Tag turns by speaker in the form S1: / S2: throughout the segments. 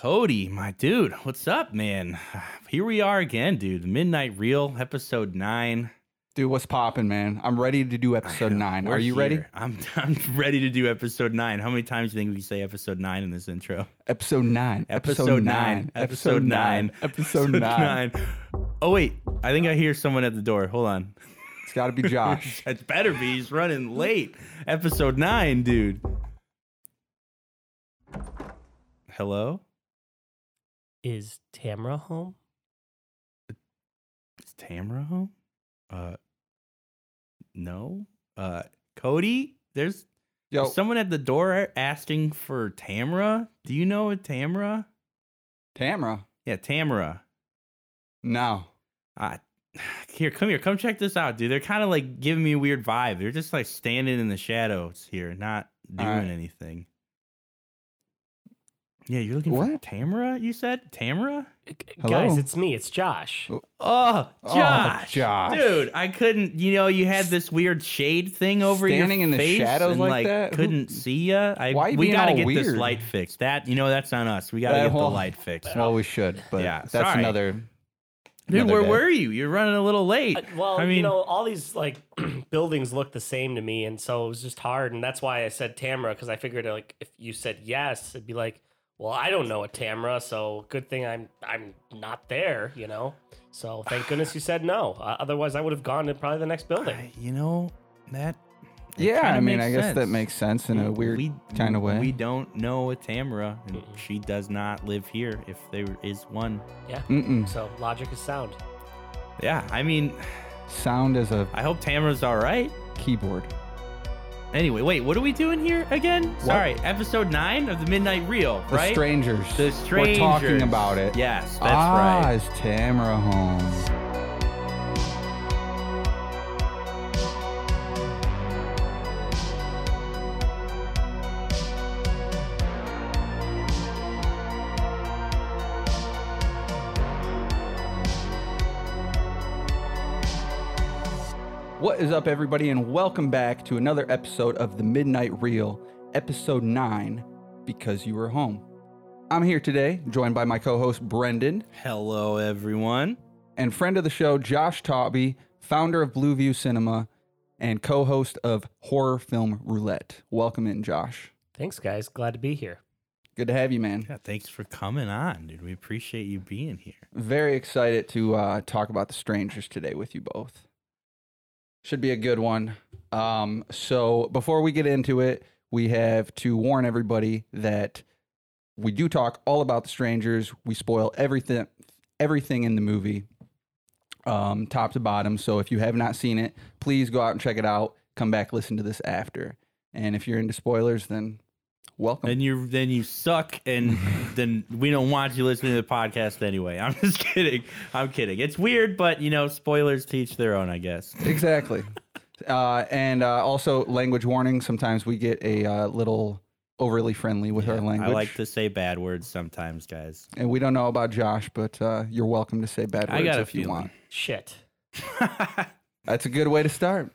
S1: Cody, my dude, what's up, man? Here we are again, dude. Midnight Reel, episode nine.
S2: Dude, what's popping, man? I'm ready to do episode nine.
S1: We're
S2: Are you ready?
S1: I'm I'm ready to do episode nine. How many times do you think we say episode nine in this intro?
S2: Episode nine.
S1: Episode nine. Episode nine.
S2: Episode nine.
S1: Oh wait, I think I hear someone at the door. Hold on.
S2: It's got to be Josh.
S1: It better be. He's running late. Episode nine, dude. Hello?
S3: Is Tamra home?
S1: Is Tamara home? Uh, no. Uh, Cody, there's
S2: Yo,
S1: someone at the door asking for Tamara. Do you know a Tamara?
S2: Tamara.
S1: Yeah, Tamara.
S2: No.
S1: Uh, here, come here, come check this out, dude. They're kind of like giving me a weird vibe. They're just like standing in the shadows here, not doing
S2: All right.
S1: anything. Yeah, you're looking for
S2: What?
S1: Tamara. You said Tamara.
S2: Hello?
S3: Guys, it's me. It's Josh.
S1: Oh,
S2: Oh,
S1: Josh,
S2: Josh.
S1: dude, I couldn't. You know, you had this weird shade thing over
S2: Standing
S1: your
S2: in the shadows
S1: and,
S2: like
S1: like
S2: that?
S1: Couldn't see ya. I
S2: Why you
S1: we gotta
S2: all
S1: get this light fixed. That you know, that's on us. We gotta
S2: Uh,
S1: get
S2: well,
S1: the light fixed.
S2: Well, we should, but
S1: Yeah,
S2: that's
S1: sorry.
S2: another.
S1: Dude,
S2: another
S1: where
S2: day.
S1: were you? You're running a little late.
S3: Uh, well,
S1: I
S3: you
S1: mean,
S3: know, all these like buildings look the same to me, and so it was just hard, and that's why I said Tamra because I figured like if you said yes, it'd be like, well, I don't know a Tamra, so good thing I'm I'm not there, you know. So thank goodness you said no. Uh, otherwise, I would have gone to probably the next building.
S1: I- you know that. it
S2: Yeah, I mean,
S1: makes
S2: I guess that makes sense in a weird
S1: We-
S2: kind of way.
S1: We don't know a Tamara, and
S3: Mm-mm.
S1: she does not live here. If there is one,
S2: Mm-mm.
S3: So logic is sound.
S1: yeah. I mean,
S2: Sound is a
S1: I hope Tamara's all right.
S2: keyboard.
S1: Anyway, wait, what are we doing here again? Sorry, episode nine of the Midnight Reel, right?
S2: The strangers.
S1: The strangers.
S2: We're talking about it.
S1: Yes, that's
S2: ah,
S1: right.
S2: is Tamara home? What is up, everybody, and welcome back to another episode of the Midnight Reel, episode 9 Because You Were Home. I'm here today, joined by my co host Brendan
S1: Hello, everyone.
S2: and friend of the show, Josh Taube, founder of Blue View Cinema and co host of Horror Film Roulette. Welcome in, Josh.
S3: Thanks, guys. Glad to be here.
S2: Good to have you, man.
S1: Yeah, thanks for coming on, dude. We appreciate you being here.
S2: Very excited to uh, talk about The Strangers today with you both. Should be a good one. Um, so, before we get into it, we have to warn everybody that we do talk all about The Strangers. We spoil everything, everything in the movie, um, top to bottom. So, if you have not seen it, please go out and check it out. Come back, listen to this after. And if you're into spoilers, then welcome.
S1: And you then you suck, and then we don't want you listening to the podcast anyway. I'm just kidding. I'm kidding. It's weird, but you know, spoilers teach their own, I guess.
S2: exactly. Uh, and uh, also language warning. Sometimes we get a uh, little overly friendly with our language.
S1: I like to say bad words sometimes, guys.
S2: And we don't know about Josh, but uh, you're welcome to say bad
S1: I
S2: words
S1: got a
S2: if you want.
S3: Shit.
S2: That's a good way to start.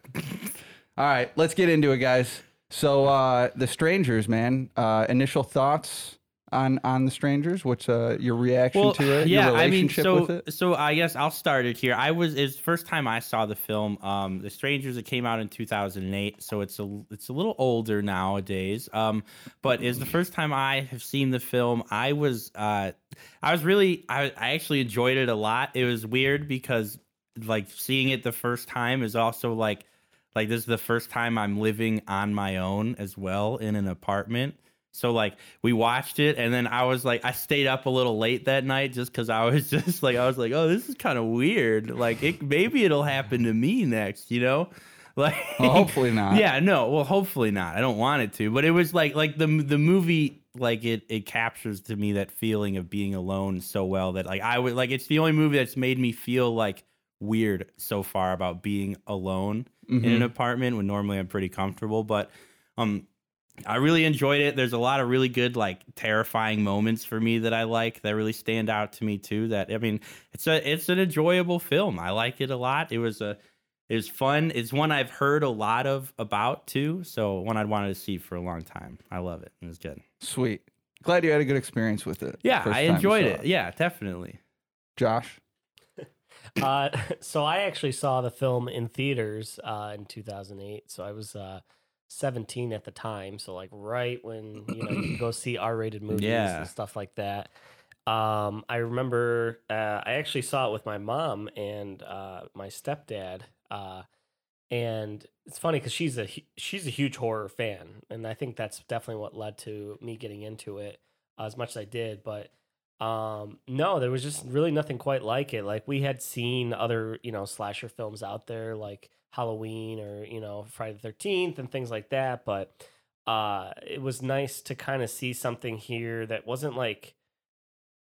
S2: All right, let's get into it, guys. So, uh, the strangers, man. Uh, initial thoughts on on the strangers? What's uh, your reaction to it?
S1: Yeah,
S2: your
S1: I mean, so so I guess I'll start it here. I was it's first time I saw the film, um, The Strangers. It came out in 2008, so it's a it's a little older nowadays. Um, but it's the first time I have seen the film. I was uh, I was really I I actually enjoyed it a lot. It was weird because like seeing it the first time is also like like this is the first time I'm living on my own as well in an apartment. So like we watched it and then I was like I stayed up a little late that night just cuz I was just like I was like oh this is kind of weird. Like it maybe it'll happen to me next, you know? Like
S2: Well, hopefully not.
S1: Yeah, no. Well, hopefully not. I don't want it to, but it was like like the the movie like it it captures to me that feeling of being alone so well that like I would like it's the only movie that's made me feel like weird so far about being alone in
S2: Mhm.
S1: an apartment when normally I'm pretty comfortable, but um I really enjoyed it. There's a lot of really good like terrifying moments for me that I like that really stand out to me too. That I mean, it's a it's an enjoyable film. I like it a lot. It was a it was fun. It's one I've heard a lot of about too. So one I'd wanted to see for a long time. I love it. It was good.
S2: Sweet. glad you had a good experience with it.
S1: Yeah, I enjoyed
S2: saw
S1: it. Yeah, definitely.
S2: Josh,
S3: Uh, so I actually saw the film in theaters uh, in 2008. So I was uh, 17 at the time. So like right when you know you go see R-rated movies
S1: Yeah.
S3: and stuff like that. Um, I remember uh, I actually saw it with my mom and uh, my stepdad. Uh, and it's funny because she's a she's a huge horror fan, and I think that's definitely what led to me getting into it uh, as much as I did. But um, no, there was just really nothing quite like it. Like we had seen other you know slasher films out there, like Halloween or you know Friday the Thirteenth and things like that. But uh, it was nice to kind of see something here that wasn't like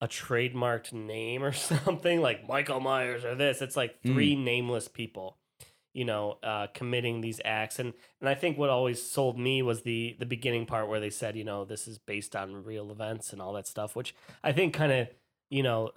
S3: a trademarked name or something like Michael Myers or this. It's like three nameless people, you know, uh, committing these acts. And and I think what always sold me was the the beginning part where they said, you know, this is based on real events and all that stuff, which I think kind of you know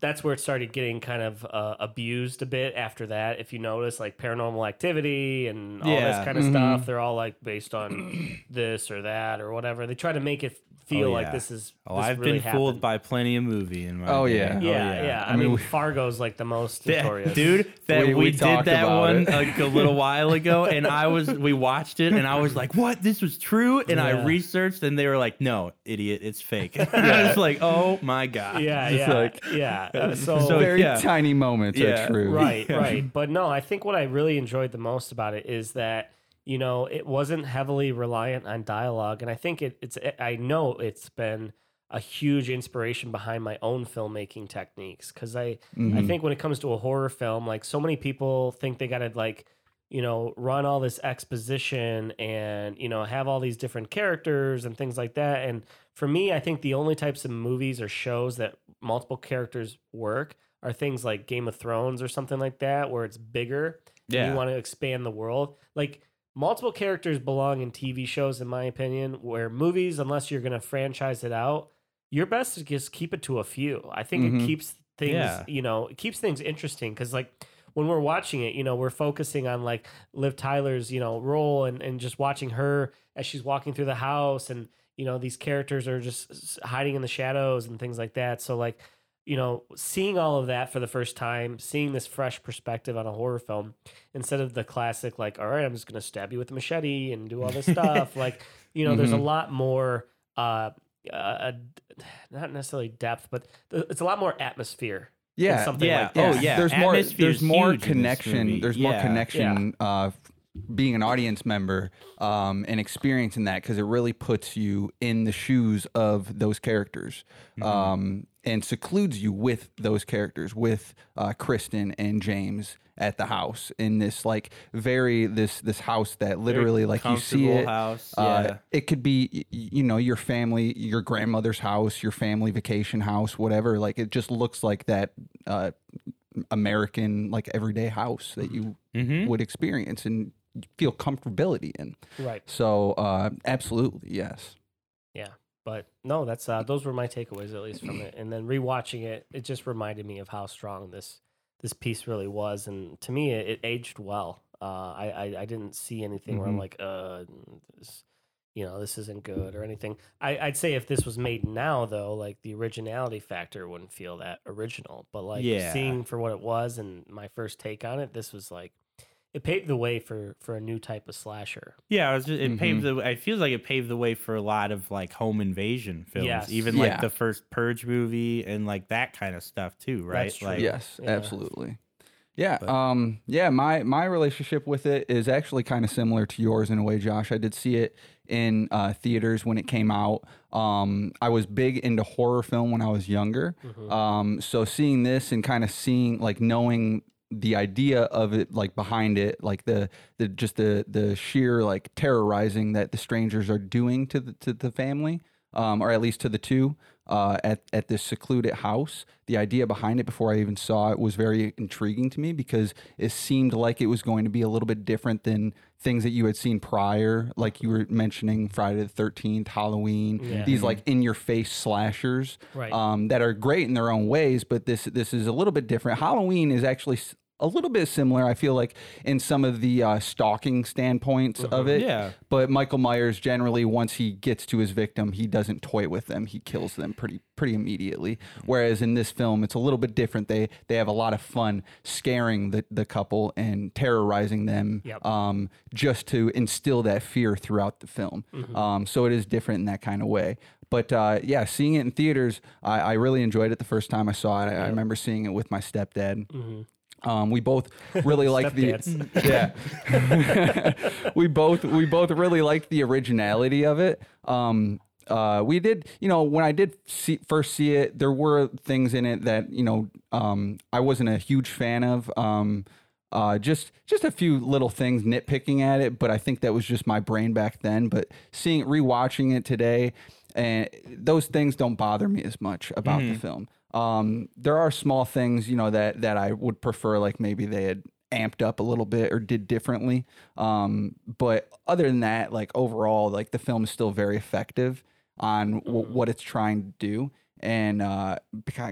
S3: that's where it started getting kind of uh, abused a bit after that if you notice like paranormal activity and all
S1: Yeah.
S3: this kind of
S2: Mhm.
S3: stuff they're all like based on this or that or whatever they try to make it feel like
S1: yeah.
S3: this is
S1: Oh,
S3: this
S1: I've
S3: really
S1: been fooled by plenty of movie in my
S2: Oh,
S1: day.
S2: yeah.
S3: yeah, yeah. I,
S2: I mean,
S3: mean,
S2: we-
S3: Fargo's like the most
S1: Yeah,
S3: notorious.
S1: dude, that
S2: We-
S1: we,
S2: we
S1: did that one like a little while ago, and I was we watched it, and I was like, "What? This was true?" And I researched, and they were like, "No, idiot, it's fake." I was like, "Oh my god!"
S3: Yeah,
S2: Just
S3: yeah,
S2: like-
S3: yeah. Uh, so,
S1: So,
S2: very
S1: yeah.
S2: tiny moments
S1: Yeah,
S2: are true.
S3: right,
S1: Yeah.
S3: right. But no, I think what I really enjoyed the most about it is that you know it wasn't heavily reliant on dialogue, and I think it, it's I know it's been a huge inspiration behind my own filmmaking techniques because I I
S2: Mhm.
S3: think when it comes to a horror film, like so many people think they got to like, you know, run all this exposition and, you know, have all these different characters and things like that. And for me, I think the only types of movies or shows that multiple characters work are things like Game of Thrones or something like that, where it's bigger and
S1: Yeah.
S3: you want to expand the world. Like multiple characters belong in TV shows, in my opinion, where movies, unless you're going to franchise it out, you're best to just keep it to a few. I think
S2: Mhm.
S3: it keeps things,
S1: Yeah.
S3: you know, it keeps things interesting because, like, when we're watching it, you know, we're focusing on like Liv Tyler's, you know, role and, and just watching her as she's walking through the house and, you know, these characters are just hiding in the shadows and things like that. So, like, you know, seeing all of that for the first time, seeing this fresh perspective on a horror film instead of the classic, like, all right, I'm just going to stab you with a machete and do all this stuff. like, you know, there's a
S2: Mhm.
S3: lot more, uh, uh, not necessarily depth, but th- it's a lot more atmosphere.
S2: Yeah,
S3: something
S1: yeah.
S3: like
S1: Oh, yeah.
S2: There's more. There's more
S1: huge in this
S2: connection.
S1: movie.
S2: There's more
S1: Yeah.
S2: connection. Uh, being an audience member um, and experiencing that because it really puts you in the shoes of those characters
S1: Mm-hmm.
S2: um, and secludes you with those characters, with uh, Kristen and James at the house in this like very this this house that literally like you see it.
S1: house.
S2: Uh,
S1: yeah.
S2: It could be, you know, your family, your grandmother's house, your family vacation house, whatever. Like it just looks like that uh, American, like everyday house that you
S1: Mhm.
S2: would experience and feel comfortability in.
S3: Right.
S2: So, uh, absolutely, yes. Yeah.
S3: But no, that's uh, those were my takeaways at least from it. And then rewatching it, it just reminded me of how strong this this piece really was. And to me, it, it aged well. Uh, I, I I didn't see anything where I'm
S2: Mhm.
S3: like, uh, this, you know, this isn't good or anything. I, I'd say if this was made now, though, like the originality factor wouldn't feel that original. But like
S1: Yeah.
S3: seeing for what it was and my first take on it, this was like it paved the way for for a new type of slasher.
S1: Yeah, it, was just, it
S2: Mhm.
S1: paved the. It feels like it paved the way for a lot of like home invasion films,
S3: Yes.
S1: even
S2: Yeah.
S1: like the first Purge movie and like that kind of stuff too, right?
S3: That's true.
S1: Like,
S2: yes,
S3: yeah.
S2: absolutely. Yeah,
S1: But-
S2: um, yeah. My my relationship with it is actually kind of similar to yours in a way, Josh. I did see it in uh, theaters when it came out. Um, I was big into horror film when I was younger.
S3: Mhm.
S2: Um, so seeing this and kind of seeing like knowing the idea of it like behind it like the the just the the sheer like terrorizing that the strangers are doing to the to the family um, or at least to the two uh, at at this secluded house the idea behind it before I even saw it was very intriguing to me because it seemed like it was going to be a little bit different than things that you had seen prior like you were mentioning Friday the 13th Halloween
S3: Yeah.
S2: these like in your face slashers
S3: Right.
S2: um, that are great in their own ways, but this this is a little bit different. Halloween is actually a little bit similar. I feel like in some of the uh, stalking standpoints of it.
S1: Yeah.
S2: But Michael Myers generally, once he gets to his victim, he doesn't toy with them. He kills them pretty pretty immediately. Whereas in this film, it's a little bit different. They they have a lot of fun scaring the, the couple and terrorizing them,
S3: Yep.
S2: um, just to instill that fear throughout the film. Mhm. Um, so it is different in that kind of way. But uh, yeah, seeing it in theaters, I, I really enjoyed it the first time I saw it. I, I remember seeing it with my stepdad. Um, we both really like the yeah. we both we both really liked the originality of it. Um, uh, we did, you know, when I did see, first see it, there were things in it that you know um, I wasn't a huge fan of. Um, uh, just just a few little things nitpicking at it, but I think that was just my brain back then. But seeing rewatching it today, and those things don't bother me as much about the film. Um, there are small things, you know, that that I would prefer, like maybe they had amped up a little bit or did differently. Um, but other than that, like overall, like the film is still very effective on w- what it's trying to do and uh,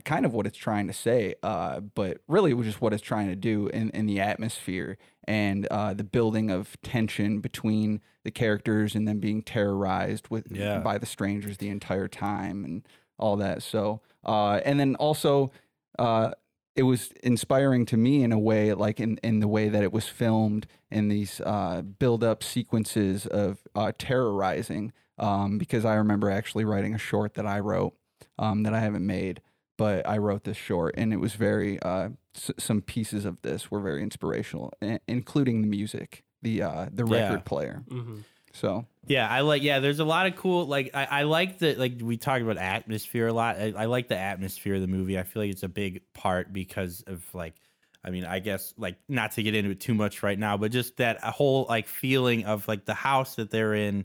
S2: kind of what it's trying to say. Uh, but really, just what it's trying to do in, in the atmosphere and uh, the building of tension between the characters and them being terrorized with
S1: Yeah.
S2: by the strangers the entire time and all that. So, uh, and then also, uh, it was inspiring to me in a way, like in, in the way that it was filmed in these uh, build up sequences of uh, terrorizing. Um, because I remember actually writing a short that I wrote um, that I haven't made, but I wrote this short, and it was very. Uh, s- some pieces of this were very inspirational, including the music, the uh, the
S1: Yeah.
S2: record player.
S3: Mm-hmm.
S2: So
S1: Yeah, I like. Yeah, there's a lot of cool. Like, I, I like the like we talked about atmosphere a lot. I, I like the atmosphere of the movie. I feel like it's a big part because of like, I mean, I guess like not to get into it too much right now, but just that whole like feeling of like the house that they're in,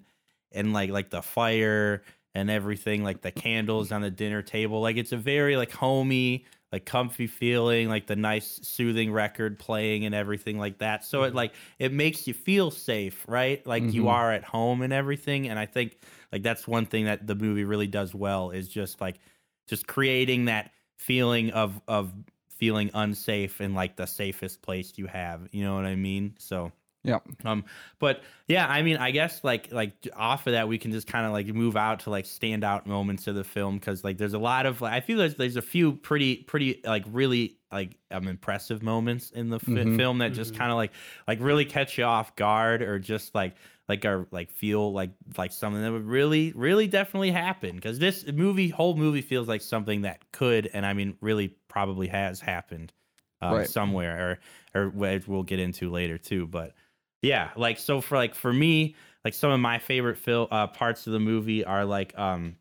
S1: and like like the fire and everything, like the candles on the dinner table. Like it's a very like homey, like comfy feeling, like the nice soothing record playing and everything like that. So it like it makes you feel safe, right? Like you
S2: Mhm.
S1: are at home and everything. And I think like that's one thing that the movie really does well is just like just creating that feeling of of feeling unsafe in like the safest place you have. You know what I mean? So
S2: yeah,
S1: um, but yeah, I mean, I guess like like off of that, we can just kind of like move out to like standout moments of the film because like there's a lot of like, I feel there's there's a few pretty pretty like really like um impressive moments in the fi-
S2: Mhm.
S1: film that just
S3: Mhm.
S1: kind of like like really catch you off guard or just like like are like feel like like something that would really really definitely happen because this movie whole movie feels like something that could and I mean really probably has happened um,
S2: Right.
S1: somewhere or or we'll get into later too but yeah like so for like for me like some of my favorite fil- uh, parts of the movie are like um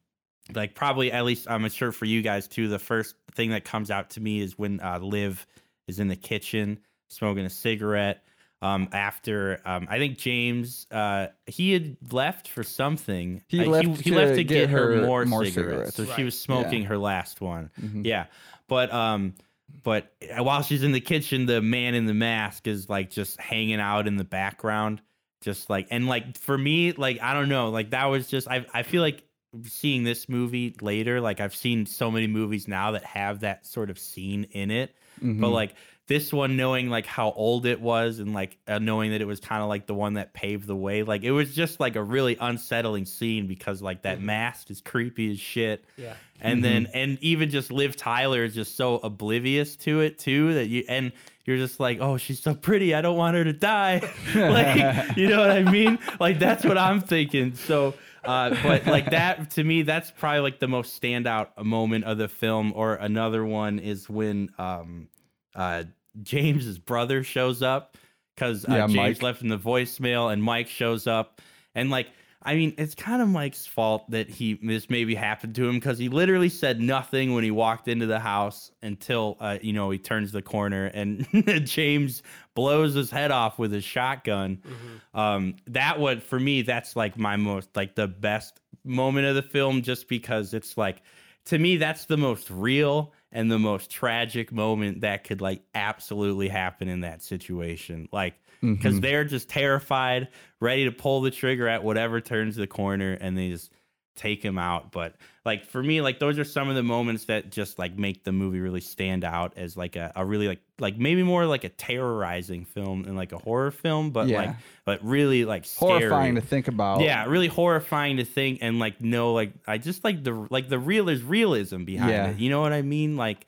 S1: like probably at least i'm sure for you guys too the first thing that comes out to me is when uh liv is in the kitchen smoking a cigarette um after um i think james uh he had left for something.
S2: He
S1: Uh,
S2: left
S1: he,
S2: to
S1: left to
S2: get
S1: get, her,
S2: her
S1: more,
S2: more
S1: cigarettes,
S2: cigarettes.
S1: so she was smoking her last one.
S2: Mhm.
S1: yeah but um but while she's in the kitchen the man in the mask is like just hanging out in the background just like and like for me like i don't know like that was just i i feel like seeing this movie later like i've seen so many movies now that have that sort of scene in it but
S2: Mhm.
S1: like this one knowing like how old it was and like uh, knowing that it was kind of like the one that paved the way like it was just like a really unsettling scene because like that
S3: Mhm.
S1: mask is creepy as shit
S3: Yeah.
S1: and
S2: Mhm.
S1: then and even just Liv Tyler is just so oblivious to it too that you and you're just like oh she's so pretty I don't want her to die like you know what I mean like that's what I'm thinking so uh but like that to me that's probably like the most standout moment of the film or another one is when um uh James's brother shows up because uh,
S2: Yeah,
S1: James
S2: Mike.
S1: left in the voicemail and Mike shows up and like I mean, it's kind of Mike's fault that he this maybe happened to him because he literally said nothing when he walked into the house until uh, you know he turns the corner and James blows his head off with his shotgun.
S3: Mm-hmm.
S1: Um, that would for me, that's like my most like the best moment of the film, just because it's like to me that's the most real and the most tragic moment that could like absolutely happen in that situation. Like because
S2: Mhm.
S1: they're just terrified, ready to pull the trigger at whatever turns the corner, and they just take him out. But like for me, like those are some of the moments that just like make the movie really stand out as like a, a really like like maybe more like a terrorizing film than like a horror film, but
S2: Yeah.
S1: like but really like scary.
S2: Horrifying to think about.
S1: Yeah, really horrifying to think and like no, like I just like the like the real is realism behind
S2: Yeah.
S1: it. You know what I mean? Like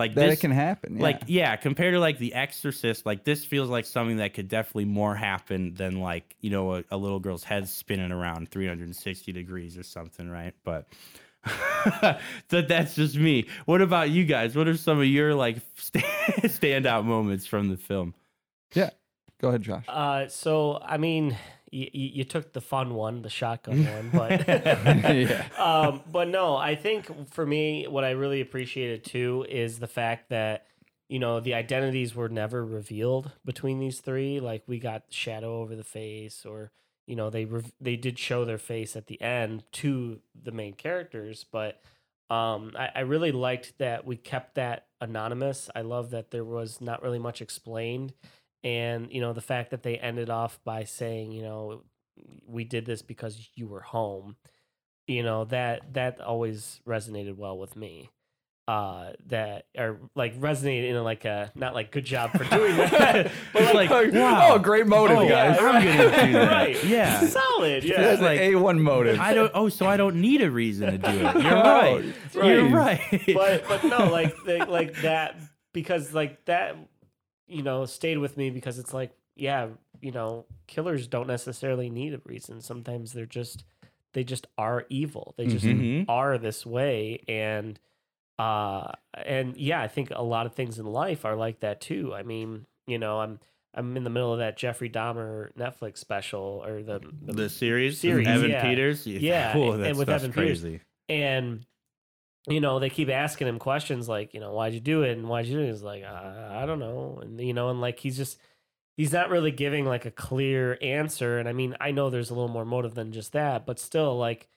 S1: like
S2: That
S1: this,
S2: it can happen. Yeah.
S1: like yeah compared to like the exorcist like this feels like something that could definitely more happen than like you know a, a little girl's head spinning around 360 degrees or something right but that that's just me what about you guys what are some of your like st- standout moments from the film Yeah,
S2: Go ahead, Josh.
S3: Uh, so I mean, you, you took the fun one, the shotgun one, but
S2: Yeah.
S3: um, but no, I think for me, what I really appreciated too is the fact that you know the identities were never revealed between these three. Like we got shadow over the face, or you know they rev- they did show their face at the end to the main characters, but um, I, I really liked that we kept that anonymous. I love that there was not really much explained, and you know the fact that they ended off by saying, you know, we did this because you were home you know that that always resonated well with me uh that or like resonated in like a not like good job for doing that but like,
S1: like, wow.
S2: Oh, great motive,
S1: Oh,
S2: guys.
S1: I'm gonna do that.
S3: right
S1: Yeah.
S3: solid yeah
S2: That's
S1: like-
S2: A1 motive.
S1: i don't oh so i don't need a reason to do it you're
S2: Oh,
S1: right you're right
S3: but but no like they, like that because like that you know stayed with me because it's like yeah you know killers don't necessarily need a reason. Sometimes they're just they just are evil. They just
S1: Mhm.
S3: are this way. And uh and yeah i think a lot of things in life are like that too. I mean you know i'm i'm in the middle of that jeffrey dahmer netflix special or the, the
S1: the series,
S3: Series,
S1: Evan
S3: yeah.
S1: Peters,
S3: Yeah,
S1: oh,
S3: and
S1: that
S3: with Evan Peters. and you know they keep asking him questions like you know why'd you do it? And why'd you do it? He's like uh, i don't know. And you know and like he's just he's not really giving like a clear answer. And i mean i know there's a little more motive than just that but still like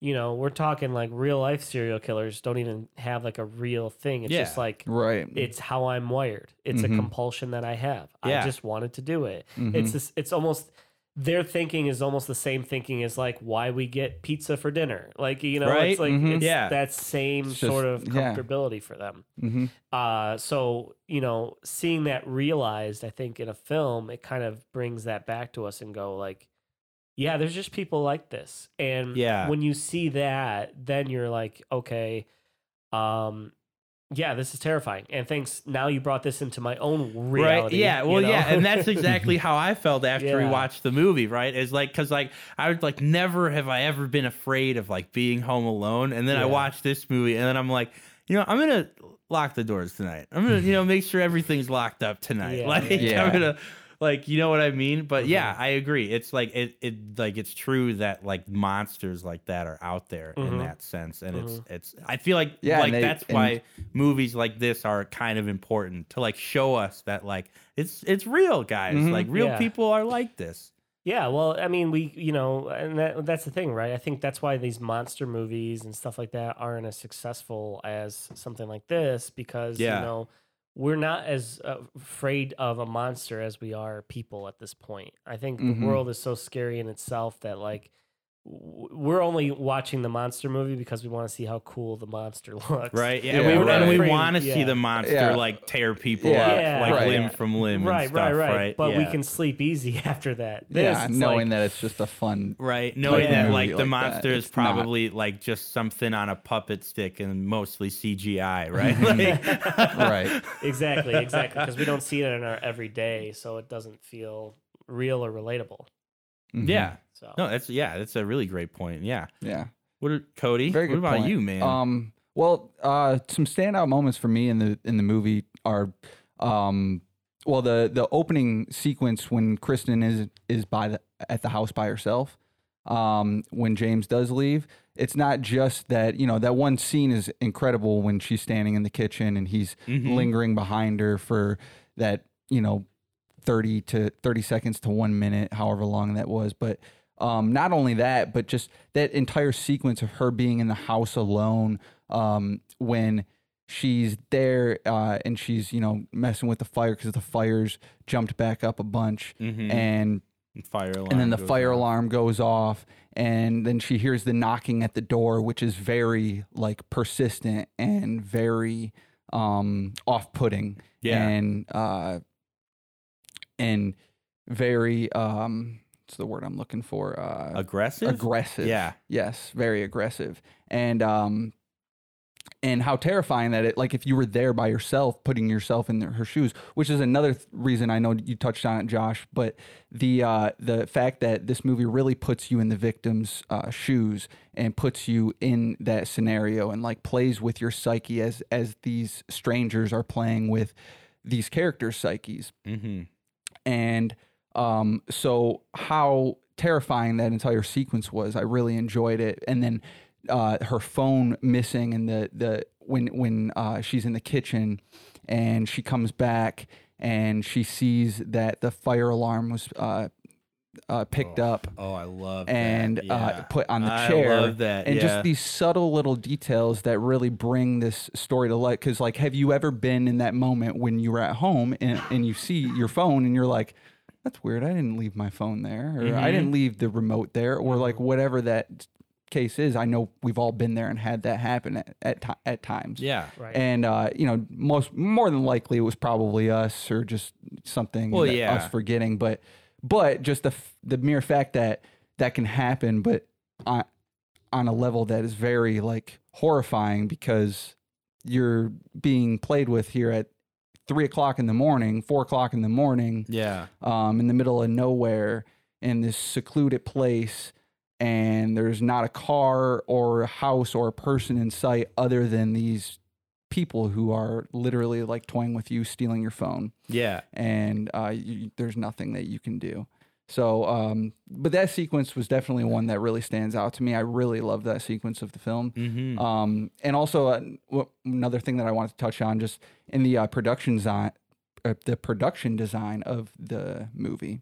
S3: you know we're talking like real life serial killers don't even have like a real thing. It's just like
S2: right.
S3: it's how i'm wired. It's
S2: Mhm.
S3: a compulsion that i have.
S1: Yeah.
S3: i just wanted to do it.
S2: Mhm.
S3: it's this it's almost their thinking is almost the same thinking as like why we get pizza for dinner like you know
S1: Right?
S3: it's like
S2: Mhm.
S3: it's
S1: Yeah.
S3: that same
S2: just-
S3: sort of
S2: yeah.
S3: comfortability for them
S2: Mhm.
S3: uh so you know seeing that realized i think in a film it kind of brings that back to us and go like yeah there's just people like this and
S1: Yeah.
S3: when you see that then you're like okay um yeah this is terrifying and thanks now you brought this into my own reality
S1: Right. Yeah.
S3: you
S1: Well,
S3: know?
S1: yeah, and that's exactly how I felt after we watched the movie. Right? Is like because like I was like never have I ever been afraid of like being home alone, and then I
S3: Yeah.
S1: watched this movie, and then I'm like, you know, I'm gonna lock the doors tonight. I'm gonna you know make sure everything's locked up tonight.
S3: Yeah.
S1: Like
S2: Yeah.
S1: I'm gonna. Like you know what I mean, but yeah,
S3: Mhm.
S1: I agree. It's like it, it like it's true that like monsters like that are out there in
S3: Mhm.
S1: that sense, and it's
S3: Mhm.
S1: it's. I feel like
S2: Yeah, and
S1: like
S2: they-
S1: that's why movies like this are kind of important to like show us that like it's it's real guys
S2: Mhm.
S1: like real
S3: Yeah.
S1: people are like this
S3: Yeah, well, I mean, we, you know, and that, that's the thing, right? I think that's why these monster movies and stuff like that aren't as successful as something like this because,
S1: Yeah.
S3: you know, we're not as uh, afraid of a monster as we are people at this point. I think
S2: Mhm.
S3: the world is so scary in itself that, like, we're only watching the monster movie because we want to see how cool the monster looks.
S1: right yeah,
S2: Yeah,
S1: and we,
S2: right.
S1: and we want to see the monster
S2: Yeah.
S1: like tear people
S2: Yeah,
S1: up
S3: Yeah,
S1: like
S3: right.
S1: limb from limb
S3: Right,
S1: and stuff,
S3: right, right,
S1: right
S3: But we can sleep easy after that. This,
S2: yeah, knowing
S3: like-
S2: that it's just a fun.
S1: Right, knowing that
S2: movie
S1: like the
S2: like
S1: monster is
S2: it's not-
S1: probably like just something on a puppet stick and mostly CGI, right? like,
S2: Right.
S3: exactly, exactly. Because we don't see it in our everyday, so it doesn't feel real or relatable.
S2: Mhm.
S1: Yeah,
S3: So
S1: no, that's yeah, that's a really great point. Yeah,
S2: Yeah.
S1: what are, Cody?
S2: Very
S1: what
S2: good
S1: about
S2: point.
S1: you, man?
S2: Um, well, uh, some standout moments for me in the in the movie are, um, well, the the opening sequence when Kristen is is by the at the house by herself. Um, when James does leave, it's not just that you know that one scene is incredible when she's standing in the kitchen and he's
S1: Mhm.
S2: lingering behind her for that you know 30 to 30 seconds to one minute however long that was but um, not only that but just that entire sequence of her being in the house alone um, when she's there uh, and she's you know messing with the fire because the fires jumped back up a bunch
S1: Mhm.
S2: and
S1: Fire alarm.
S2: and then the fire
S1: off.
S2: alarm goes off and then she hears the knocking at the door which is very like persistent and very um off-putting
S1: Yeah.
S2: and uh and very um what's the word i'm looking for uh
S1: Aggressive.
S2: aggressive
S1: Yeah.
S2: yes very aggressive and um and how terrifying that it like if you were there by yourself putting yourself in her shoes which is another th- reason i know you touched on it josh but the uh the fact that this movie really puts you in the victim's uh, shoes and puts you in that scenario and like plays with your psyche as as these strangers are playing with these characters psyches
S1: Mm-hmm.
S2: and um, so how terrifying that entire sequence was, I really enjoyed it. And then uh, her phone missing, and the the when when uh, she's in the kitchen, and she comes back and she sees that the fire alarm was uh, uh, picked up
S1: Oh, I love
S2: and
S1: that.
S2: uh, put on the
S1: I
S2: chair.
S1: love that,
S2: And
S1: yeah.
S2: just these subtle little details that really bring this story to light. Because, like, have you ever been in that moment when you were at home and, and you see your phone and you're like, that's weird. I didn't leave my phone there, or I
S1: Mhm.
S2: didn't leave the remote there, or like whatever that case is. I know we've all been there and had that happen at at, ti- at times.
S1: Yeah.
S3: Right.
S2: And uh, you know, most more than likely it was probably us or just something
S1: Well, yeah.
S2: us forgetting. But but just the f- the mere fact that that can happen, but on on a level that is very like horrifying because you're being played with here at three o'clock in the morning, four o'clock in the morning,
S1: Yeah.
S2: um, in the middle of nowhere in this secluded place and there's not a car or a house or a person in sight other than these people who are literally like toying with you stealing your phone
S1: Yeah.
S2: and uh, you, there's nothing that you can do so um, but that sequence was definitely one that really stands out to me i really love that sequence of the film
S1: Mm-hmm.
S2: um, and also uh, w- another thing that I wanted to touch on, just in the uh, production design, uh, the production design of the movie.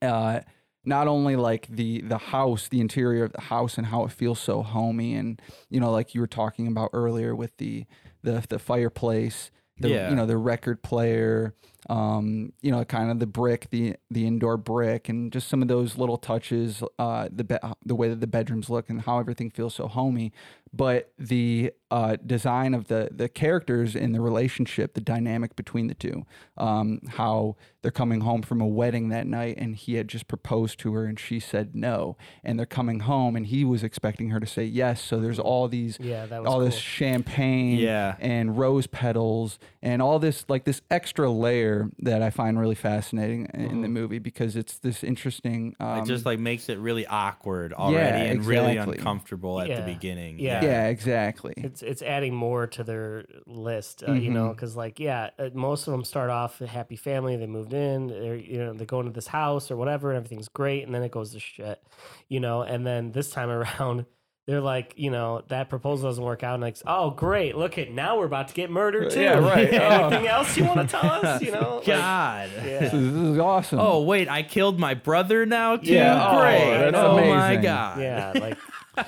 S2: Uh, not only like the the house, the interior of the house, and how it feels so homey, and you know, like you were talking about earlier with the the the fireplace, the
S1: Yeah.
S2: you know the record player, um, you know, kind of the brick, the the indoor brick, and just some of those little touches, uh, the be- the way that the bedrooms look and how everything feels so homey. But the uh, design of the the characters and the relationship, the dynamic between the two, um, how they're coming home from a wedding that night and he had just proposed to her and she said no, and they're coming home and he was expecting her to say yes. So there's all these
S3: yeah, that was
S2: all
S3: cool.
S2: this champagne
S1: Yeah.
S2: and rose petals and all this like this extra layer that I find really fascinating in in the movie because it's this interesting um,
S1: it just like makes it really awkward already and really uncomfortable at
S3: Yeah.
S1: the beginning.
S3: Yeah.
S2: yeah exactly
S3: It's it's adding more to their list, uh, you know, because like yeah, uh, most of them start off a happy family. They moved in, they're you know they go into this house or whatever, and everything's great, and then it goes to shit, you know. And then this time around, they're like, you know, that proposal doesn't work out, and like, oh great, look at now we're about to get murdered too.
S2: Yeah, right. Oh.
S3: Anything else you want to tell us? You know, Like,
S1: God.
S3: yeah.
S2: this is, this is awesome
S1: Oh wait, I killed my brother now too.
S2: Yeah, oh,
S1: Great.
S2: that's
S1: oh my god.
S3: yeah, like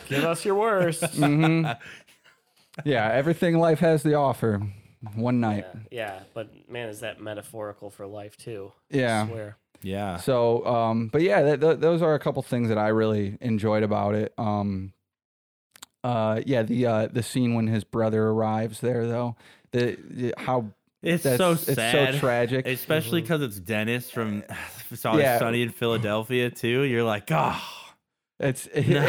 S3: give us your worst.
S2: Mhm. Yeah everything life has to offer one night
S3: Yeah, yeah, but man, is that metaphorical for life too?
S2: Yeah.
S3: I swear.
S1: Yeah.
S2: So, um, but yeah, th- th- those are a couple things that I really enjoyed about it. Um, uh, yeah, the uh, the scene when his brother arrives there, though, the, the how
S1: It's
S2: that's
S1: so
S2: it's so tragic.
S1: Especially because it's Dennis from It's
S2: Yeah.
S1: Sunny in Philadelphia too. You're like, oh.
S2: It's
S1: No.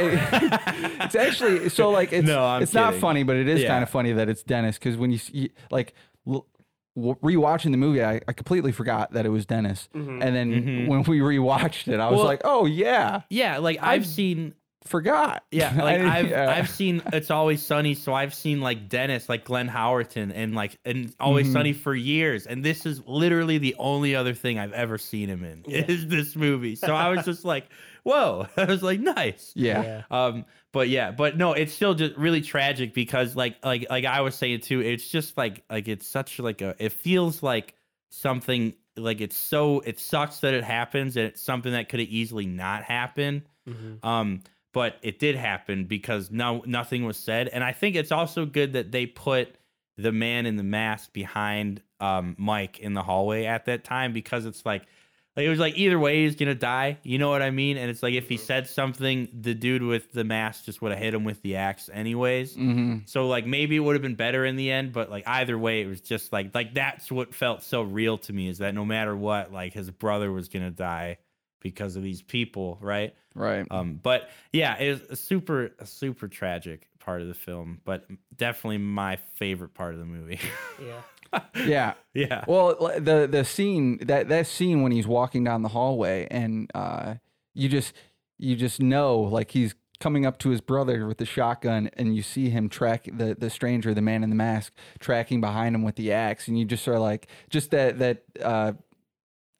S2: it's actually so like it's
S1: No, I'm
S2: it's not funny, but it is
S1: Yeah.
S2: kind of funny that it's Dennis because when you see like l- w- rewatching the movie, I, I completely forgot that it was Dennis,
S3: Mhm.
S2: and then
S1: Mhm.
S2: when we rewatched it, I was
S1: Well-
S2: like, oh yeah,
S1: Yeah, like
S2: I-
S1: I've seen
S2: forgot.
S1: Yeah, like
S2: didn't-
S1: I've
S2: yeah.
S1: I've seen It's Always Sunny, so I've seen like Dennis, like Glenn Howerton, and like and Always
S2: Mhm.
S1: Sunny for years, and this is literally the only other thing I've ever seen him in
S3: Yeah.
S1: is this movie. So I was just like, whoa, I was like, nice.
S2: yeah.
S3: yeah.
S1: Um, but yeah, but no, it's still just really tragic because like like like I was saying too, it's just like like it's such like a it feels like something like it's so it sucks that it happens and it's something that could have easily not happened.
S3: Mhm.
S1: Um, but it did happen because no nothing was said, and I think it's also good that they put the man in the mask behind um Mike in the hallway at that time because it's like Like it was like either way he's gonna die. You know what I mean? And it's like if he said something, the dude with the mask just would have hit him with the axe anyways.
S2: hmm
S1: So like maybe it would have been better in the end, but like either way, it was just like like that's what felt so real to me is that no matter what, like his brother was gonna die because of these people, right?
S2: Right.
S1: Um, but yeah, it's a super a super tragic part of the film, but definitely my favorite part of the movie.
S3: Yeah.
S2: yeah.
S1: yeah.
S2: Well, the the scene that that scene when he's walking down the hallway and uh, you just you just know like he's coming up to his brother with the shotgun and you see him track the the stranger, the man in the mask, tracking behind him with the axe, and you just are like just that that uh,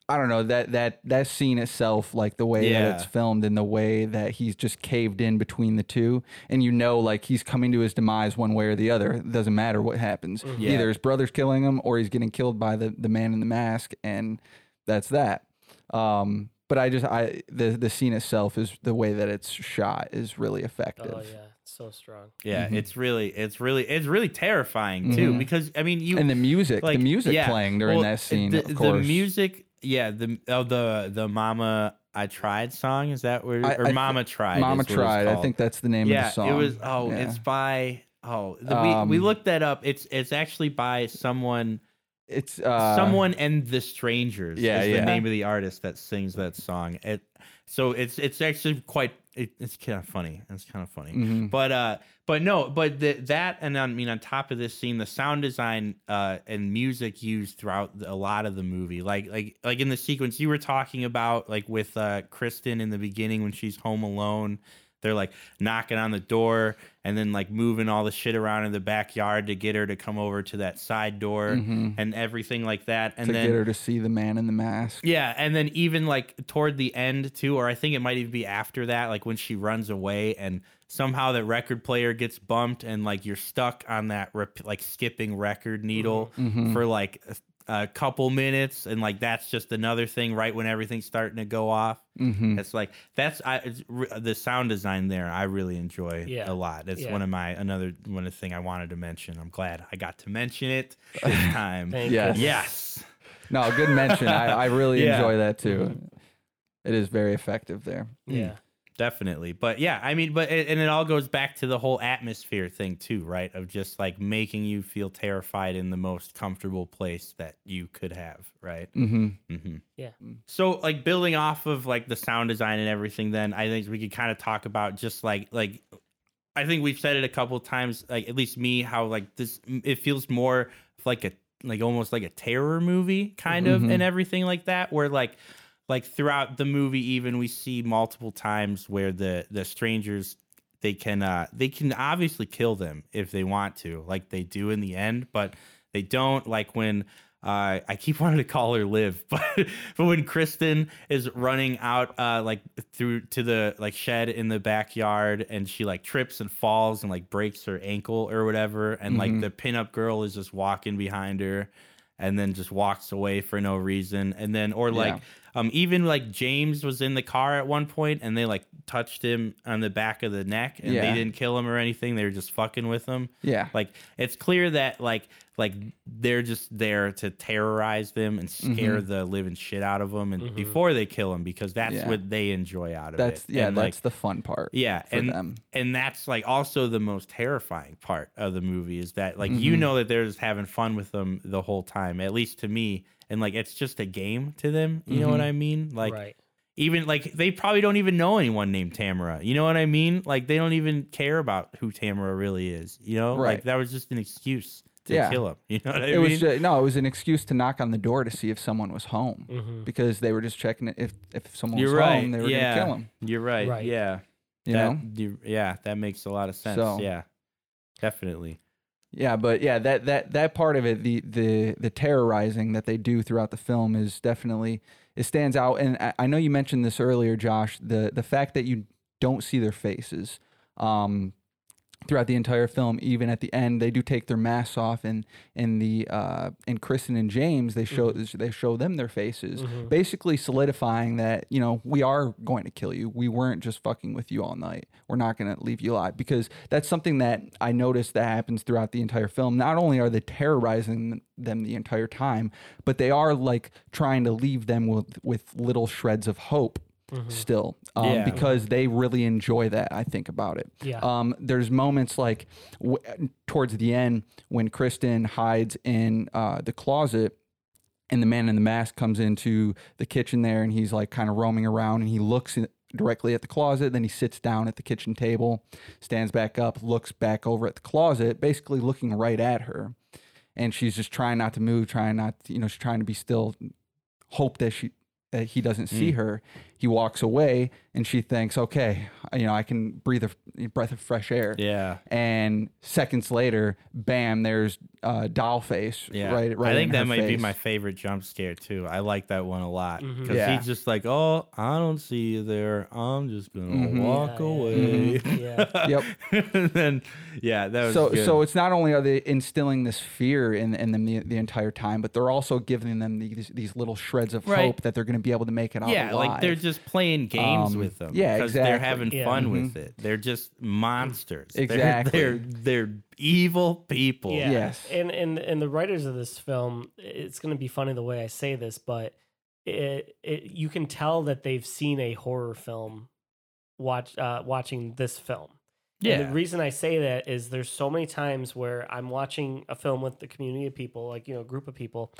S2: I don't know that that that scene itself, like the way that it's filmed and the way that he's just caved in between the two, and you know like he's coming to his demise one way or the other. It doesn't matter what happens.
S1: Yeah.
S2: Either his brother's killing him or he's getting killed by the the man in the mask, and that's that. Um, but I just I the the scene itself is the way that it's shot is really effective.
S3: Oh yeah, so strong.
S1: Yeah,
S2: Mhm.
S1: it's really, it's really, it's really terrifying too.
S2: Mhm.
S1: Because I mean, you
S2: And the music,
S1: like
S2: the music
S1: yeah,
S2: playing during
S1: well,
S2: that scene,
S1: the,
S2: of
S1: the music, yeah, the oh the the Mama I Tried song is that where
S2: I-
S1: or
S2: I
S1: Mama Tried?
S2: Mama
S1: is what it's
S2: tried. I think that's the name
S1: yeah,
S2: of the song.
S1: it was. Oh,
S2: Yeah.
S1: it's by oh the, we we
S2: Um,
S1: looked that up. It's it's actually by someone
S2: it's uh,
S1: someone and the strangers.
S2: yeah,
S1: is
S2: yeah.
S1: the name of the artist that sings that song. It so it's it's actually quite it, it's kind of funny. It's kind of funny.
S2: mhm.
S1: But uh, but no, but the, that and I mean on top of this scene, the sound design uh and music used throughout the- a lot of the movie, like like like in the sequence you were talking about, like with uh Kristen in the beginning when she's home alone, they're like knocking on the door and then like moving all the shit around in the backyard to get her to come over to that side door
S2: Mhm.
S1: and everything like that, and
S2: to
S1: then
S2: get her to see the man in the mask.
S1: yeah, and then even like toward the end too, or I think it might even be after that, like when she runs away and somehow the record player gets bumped and like you're stuck on that rep- like skipping record needle
S2: Mhm.
S1: for like a, a couple minutes, and like that's just another thing right when everything's starting to go off.
S2: Mhm.
S1: It's like that's I it's, re- the sound design there. I really enjoy
S3: Yeah.
S1: a lot. It's
S3: Yeah.
S1: one of my another one of the thing I wanted to mention. I'm glad I got to mention it this time.
S2: Yes.
S1: yes.
S2: No, good mention. I, I really
S1: Yeah.
S2: enjoy that too. It is very effective there.
S3: Yeah.
S1: Definitely but yeah i mean but and it all goes back to the whole atmosphere thing too right of just like making you feel terrified in the most comfortable place that you could have right
S2: Mm-hmm.
S1: mm-hmm.
S3: Yeah.
S1: so like building off of like the sound design and everything then i think we could kind of talk about just like like i think we've said it a couple times like at least me how like this it feels more like a like almost like a terror movie kind of
S2: Mhm.
S1: and everything like that where like like throughout the movie even we see multiple times where the the strangers they can uh they can obviously kill them if they want to like they do in the end but they don't like when uh, I keep wanting to call her Liv, but but when Kristen is running out uh like through to the like shed in the backyard and she like trips and falls and like breaks her ankle or whatever and like
S2: Mhm.
S1: the pinup girl is just walking behind her and then just walks away for no reason and then or like
S2: Yeah.
S1: Um even like James was in the car at one point and they like touched him on the back of the neck and
S2: Yeah.
S1: they didn't kill him or anything they were just fucking with him
S2: Yeah.
S1: like it's clear that like like they're just there to terrorize them and scare the living shit out of them and
S3: Mhm.
S1: before they kill them because that's
S2: Yeah.
S1: what they enjoy out of
S2: That's
S1: it
S2: yeah.
S1: and,
S2: that's the fun part.
S1: yeah
S2: for
S1: and
S2: them.
S1: and that's like also the most terrifying part of the movie is that like you
S2: Mhm.
S1: know that they're just having fun with them the whole time at least to me and like it's just a game to them you know what
S2: Mhm.
S1: i mean like
S3: right.
S1: even like they probably don't even know anyone named Tamara. You know what I mean? Like they don't even care about who Tamara really is. You know,
S2: Right.
S1: like that was just an excuse to
S2: Yeah.
S1: kill him. You know what I
S2: it
S1: mean?
S2: was ju- no, it was an excuse to knock on the door to see if someone was home
S3: hmm
S2: because they were just checking it if if someone
S1: You're
S2: was
S1: right.
S2: home, they were
S1: yeah,
S2: gonna kill him.
S1: You're right.
S3: Right.
S1: Yeah.
S2: You
S1: that,
S2: know.
S1: you- yeah, that makes a lot of sense.
S2: So-
S1: yeah, definitely.
S2: Yeah, but yeah, that that that part of it, the the the terrorizing that they do throughout the film is definitely it stands out. And I, I know you mentioned this earlier, Josh. The the fact that you don't see their faces, um, throughout the entire film. Even at the end, they do take their masks off, and in the uh, in Kristen and James, they show they show them their faces, basically solidifying that you know we are going to kill you. We weren't just fucking with you all night. We're not going to leave you alive because that's something that I noticed that happens throughout the entire film. Not only are they terrorizing them the entire time, but they are like trying to leave them with with little shreds of hope still um,
S1: Yeah.
S2: because they really enjoy that i think about it
S3: Yeah.
S2: um, there's moments like w- towards the end when kristen hides in uh, the closet and the man in the mask comes into the kitchen there and he's like kind of roaming around and he looks in, directly at the closet then he sits down at the kitchen table stands back up looks back over at the closet basically looking right at her and she's just trying not to move trying not to, you know she's trying to be still hope that she that he doesn't see her he walks away and she thinks okay you know i can breathe a f- breath of fresh air
S1: Yeah.
S2: and seconds later bam there's uh doll face
S1: Yeah,
S2: right right
S1: I think
S2: in
S1: that
S2: her
S1: might be my favorite jump scare too. I like that one a lot because
S3: Mm-hmm.
S2: Yeah.
S1: he's just like, "Oh, I don't see you there. I'm just gonna
S2: Mhm.
S1: walk
S3: Yeah, yeah,
S1: away."
S3: yeah.
S2: Yep.
S1: and then, yeah, that was
S2: so
S1: good.
S2: so it's not only are they instilling this fear in, in them the, the entire time but they're also giving them these, these little shreds of
S1: Right.
S2: hope that they're going to be able to make it out
S1: yeah,
S2: alive.
S1: like they're just playing games
S2: Um,
S1: with them.
S2: yeah,
S1: because they're
S2: exactly.
S1: having
S3: Yeah.
S1: fun with it. They're just monsters. They're-
S2: Exactly.
S1: They're they're, evil people.
S3: Yeah.
S2: Yes.
S3: And and and the writers of this film, it's going to be funny the way I say this, but it, it you can tell that they've seen a horror film watch uh, watching this film. And
S1: Yeah.
S3: the reason I say that is there's so many times where I'm watching a film with the community of people, like you know, a group of people,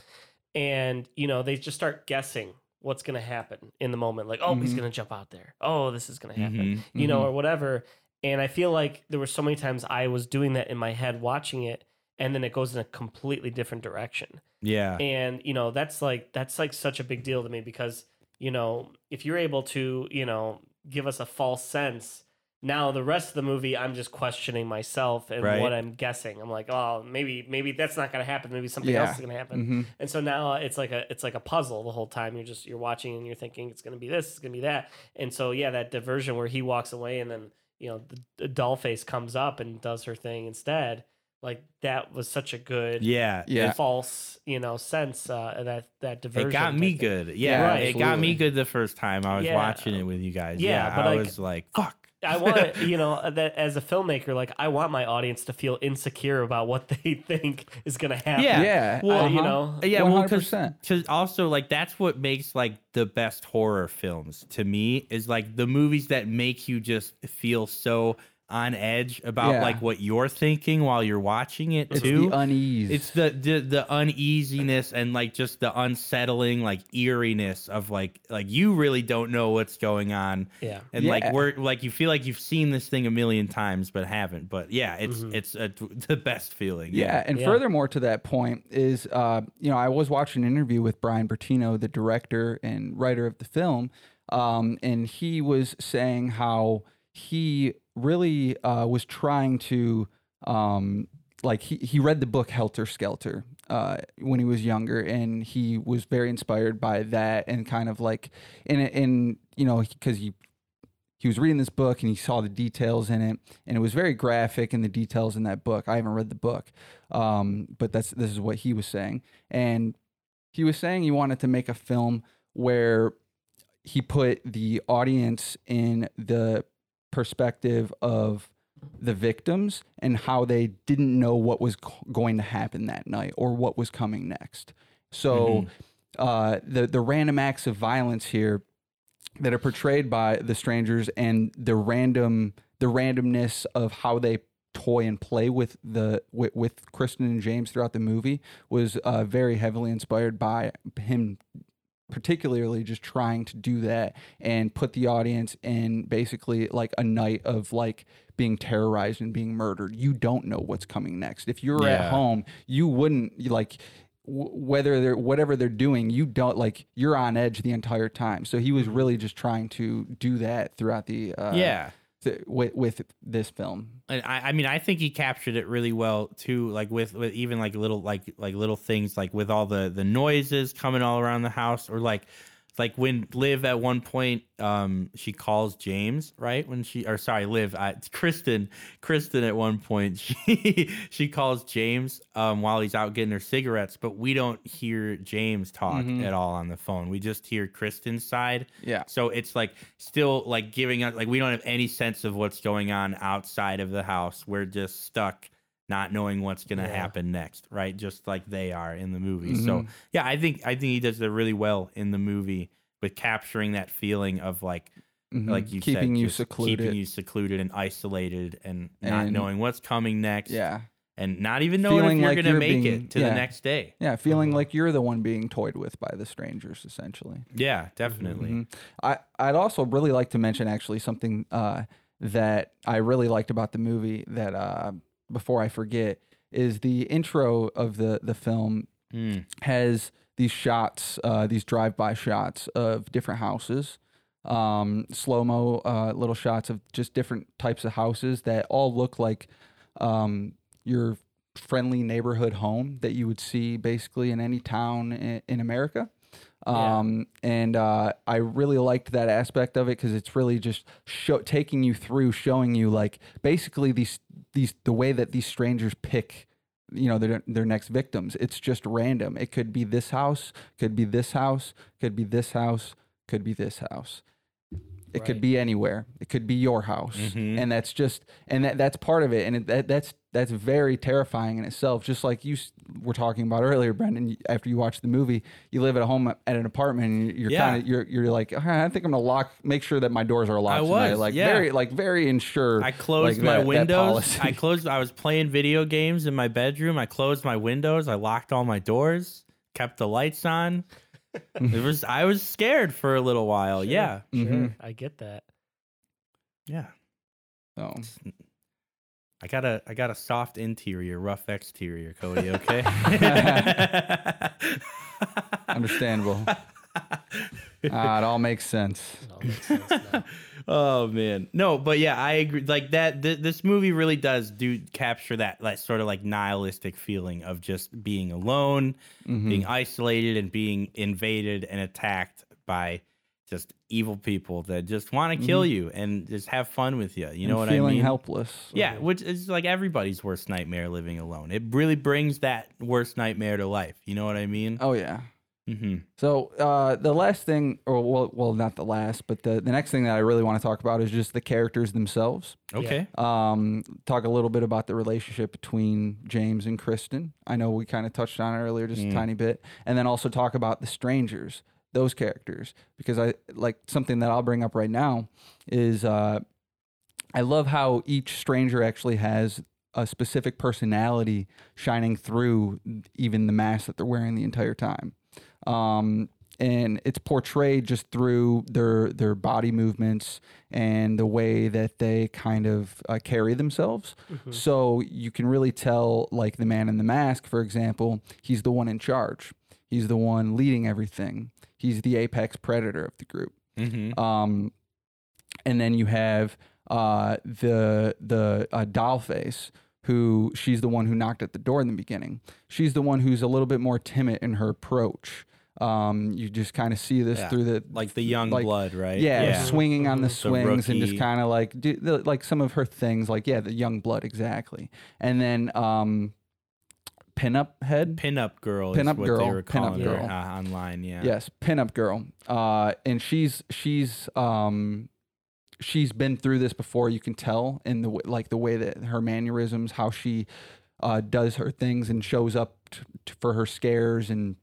S3: and you know, they just start guessing what's going to happen in the moment. Like, oh, he's
S2: Mhm.
S3: going to jump out there. Oh, this is going to happen
S1: Mhm.
S3: you know,
S2: Mhm.
S3: or whatever. And I feel like there were so many times I was doing that in my head watching it, and then it goes in a completely different direction.
S1: Yeah.
S3: And you know, that's like that's like such a big deal to me because you know, if you're able to, you know, give us a false sense. Now the rest of the movie, I'm just questioning myself and
S1: Right.
S3: what I'm guessing. I'm like, oh, maybe maybe that's not going to happen. Maybe something
S2: Yeah.
S3: else is going to happen.
S2: Mhm.
S3: And so now it's like a it's like a puzzle the whole time. You're just you're watching and you're thinking it's gonna be this, it's gonna be that. And so yeah, that diversion where he walks away and then you know the, the doll face comes up and does her thing instead. Like that was such a good
S1: Yeah.
S2: Yeah.
S3: false you know sense uh, that that diversion.
S1: It got me good. Yeah,
S2: Yeah,
S1: it got me good the first time I was
S3: Yeah.
S1: watching it with you guys.
S3: Yeah,
S1: Yeah,
S3: but
S1: I
S3: like-
S1: was like, "Fuck."
S3: I want you know uh, that as a filmmaker, like I want my audience to feel insecure about what they think is gonna happen.
S1: Yeah.
S2: yeah
S1: Well,
S3: you
S2: uh-huh.
S3: know,
S1: Yeah, well, because
S2: 100%.
S1: also like that's what makes like the best horror films to me is like the movies that make you just feel so on edge about
S2: Yeah.
S1: like what you're thinking while you're watching it
S2: it's
S1: too.
S2: the unease
S1: it's the, the the uneasiness and like just the unsettling like eeriness of like like you really don't know what's going on
S3: yeah.
S1: and
S2: Yeah.
S1: like we're like you feel like you've seen this thing a million times but haven't but yeah it's
S3: Mhm.
S1: it's a, the best feeling
S2: Yeah, and
S3: Yeah.
S2: furthermore to that point is, uh, you know, I was watching an interview with Bryan Bertino, the director and writer of the film, um, and he was saying how he really uh, was trying to, um, like, he, he read the book Helter Skelter uh, when he was younger, and he was very inspired by that, and kind of like, in in you know, because he he was reading this book and he saw the details in it and it was very graphic in the details in that book. I haven't read the book um, but that's this is what he was saying. And he was saying he wanted to make a film where he put the audience in the perspective of the victims and how they didn't know what was going to happen that night or what was coming next. So uh, the the random acts of violence here that are portrayed by the strangers and the random the randomness of how they toy and play with the with, with Kristen and James throughout the movie was uh, very heavily inspired by him particularly just trying to do that and put the audience in basically like a night of like being terrorized and being murdered. You don't know what's coming next. If you're
S1: Yeah.
S2: at home you wouldn't like w- whether they're whatever they're doing you don't like you're on edge the entire time. So he was really just trying to do that throughout the uh
S1: yeah
S2: th- with, with this film.
S1: And I, I mean I think he captured it really well too like with, with even like little like like little things like with all the the noises coming all around the house or like like when Liv at one point, um, she calls James right when she or sorry, Liv, uh, Kristen, Kristen at one point she she calls James um while he's out getting her cigarettes, but we don't hear James talk
S2: Mhm.
S1: at all on the phone. We just hear Kristen's side.
S2: Yeah.
S1: So it's like still like giving us like we don't have any sense of what's going on outside of the house. We're just stuck not knowing what's going to
S3: Yeah.
S1: happen next, right? Just like they are in the movie. So
S2: Mhm.
S1: yeah, I think I think he does it really well in the movie with capturing that feeling of like
S2: Mhm.
S1: like you
S2: keeping
S1: said,
S2: you secluded.
S1: keeping you secluded and isolated and, not knowing what's coming next.
S2: yeah.
S1: and not even knowing
S2: Feeling
S1: if you're
S2: like
S1: gonna
S2: you're
S1: make
S2: being-
S1: it to
S2: yeah.
S1: the next day.
S2: Yeah, feeling
S3: Mhm.
S2: like you're the one being toyed with by the strangers, essentially.
S1: Yeah, definitely.
S2: Mhm. I I'd also really like to mention actually something uh, that I really liked about the movie that uh, before I forget is the intro of the the film
S1: Mm.
S2: has these shots, uh, these drive-by shots of different houses, um, slow-mo uh, little shots of just different types of houses that all look like um, your friendly neighborhood home that you would see basically in any town in, in America.
S3: Yeah.
S2: Um, and uh, I really liked that aspect of it because it's really just show, taking you through, showing you like basically these these the way that these strangers pick you know their their next victims. It's just random. It could be this house could be this house could be this house could be this house it could be anywhere it could be your house
S1: Mhm.
S2: and that's just and that that's part of it and it, that, that's that's very terrifying in itself just like you were talking about earlier brendan after you watch the movie you live at a home at an apartment and you're
S1: Yeah.
S2: kind of you're you're like "Ah, i think i'm gonna lock make sure that my doors are locked
S1: I
S2: tonight."
S1: was,
S2: like
S1: yeah.
S2: very like very insured.
S1: I closed
S2: like
S1: my
S2: that- that
S1: windows.
S2: policy.
S1: I closed. I was playing video games in my bedroom. I closed my windows. I locked all my doors. Kept the lights on. it was. I was scared for a little while.
S3: Sure,
S1: Yeah.
S3: Sure,
S2: Mhm.
S3: I get that.
S1: Yeah.
S2: so
S1: I got a. I got a soft interior, rough exterior, Cody. Okay.
S2: understandable it all makes sense.
S3: It all makes sense
S1: oh man. No but yeah i agree. Like that th- this movie really does do capture that like sort of like nihilistic feeling of just being alone
S2: Mhm.
S1: being isolated and being invaded and attacked by just evil people that just want to kill you and just have fun with you you
S2: Mm-hmm. And
S1: know what i mean?
S2: Feeling helpless.
S1: Yeah which is like everybody's worst nightmare living alone. It really brings that worst nightmare to life. You know what i mean?
S2: Oh yeah
S1: mm-hmm.
S2: So uh, the last thing, or well, well, not the last, but the, the next thing that I really want to talk about is just the characters themselves.
S1: okay
S2: Um, talk a little bit about the relationship between James and Kristen. I know we kind of touched on it earlier, just
S1: Mm.
S2: a tiny bit, and then also talk about the strangers, those characters, because I like something that I'll bring up right now is uh, I love how each stranger actually has a specific personality shining through even the mask that they're wearing the entire time. Um, and it's portrayed just through their their body movements and the way that they kind of uh, carry themselves.
S3: Mhm.
S2: So you can really tell, like the man in the mask, for example, he's the one in charge. He's the one leading everything. He's the apex predator of the group.
S1: mm-hmm.
S2: Um, and then you have uh, the the uh, doll face, who she's the one who knocked at the door in the beginning. She's the one who's a little bit more timid in her approach. Um, you just kind of see this
S1: Yeah.
S2: through the
S1: like the young
S2: like-
S1: blood right
S2: yeah, swinging on the
S3: Mhm.
S1: The
S2: swings and just kind of like do the, like some of her things, like yeah, the young blood exactly. And then um, pinup head,
S1: Pinup girl is
S2: Pinup
S1: what
S2: girl,
S1: they were
S2: pinup
S1: calling her
S2: girl.
S1: uh, online. Yeah.
S2: Yes, pinup girl. Uh, and she's she's um, she's been through this before. You can tell in the like the way that her mannerisms, how she uh, does her things and shows up t- t- for her scares, and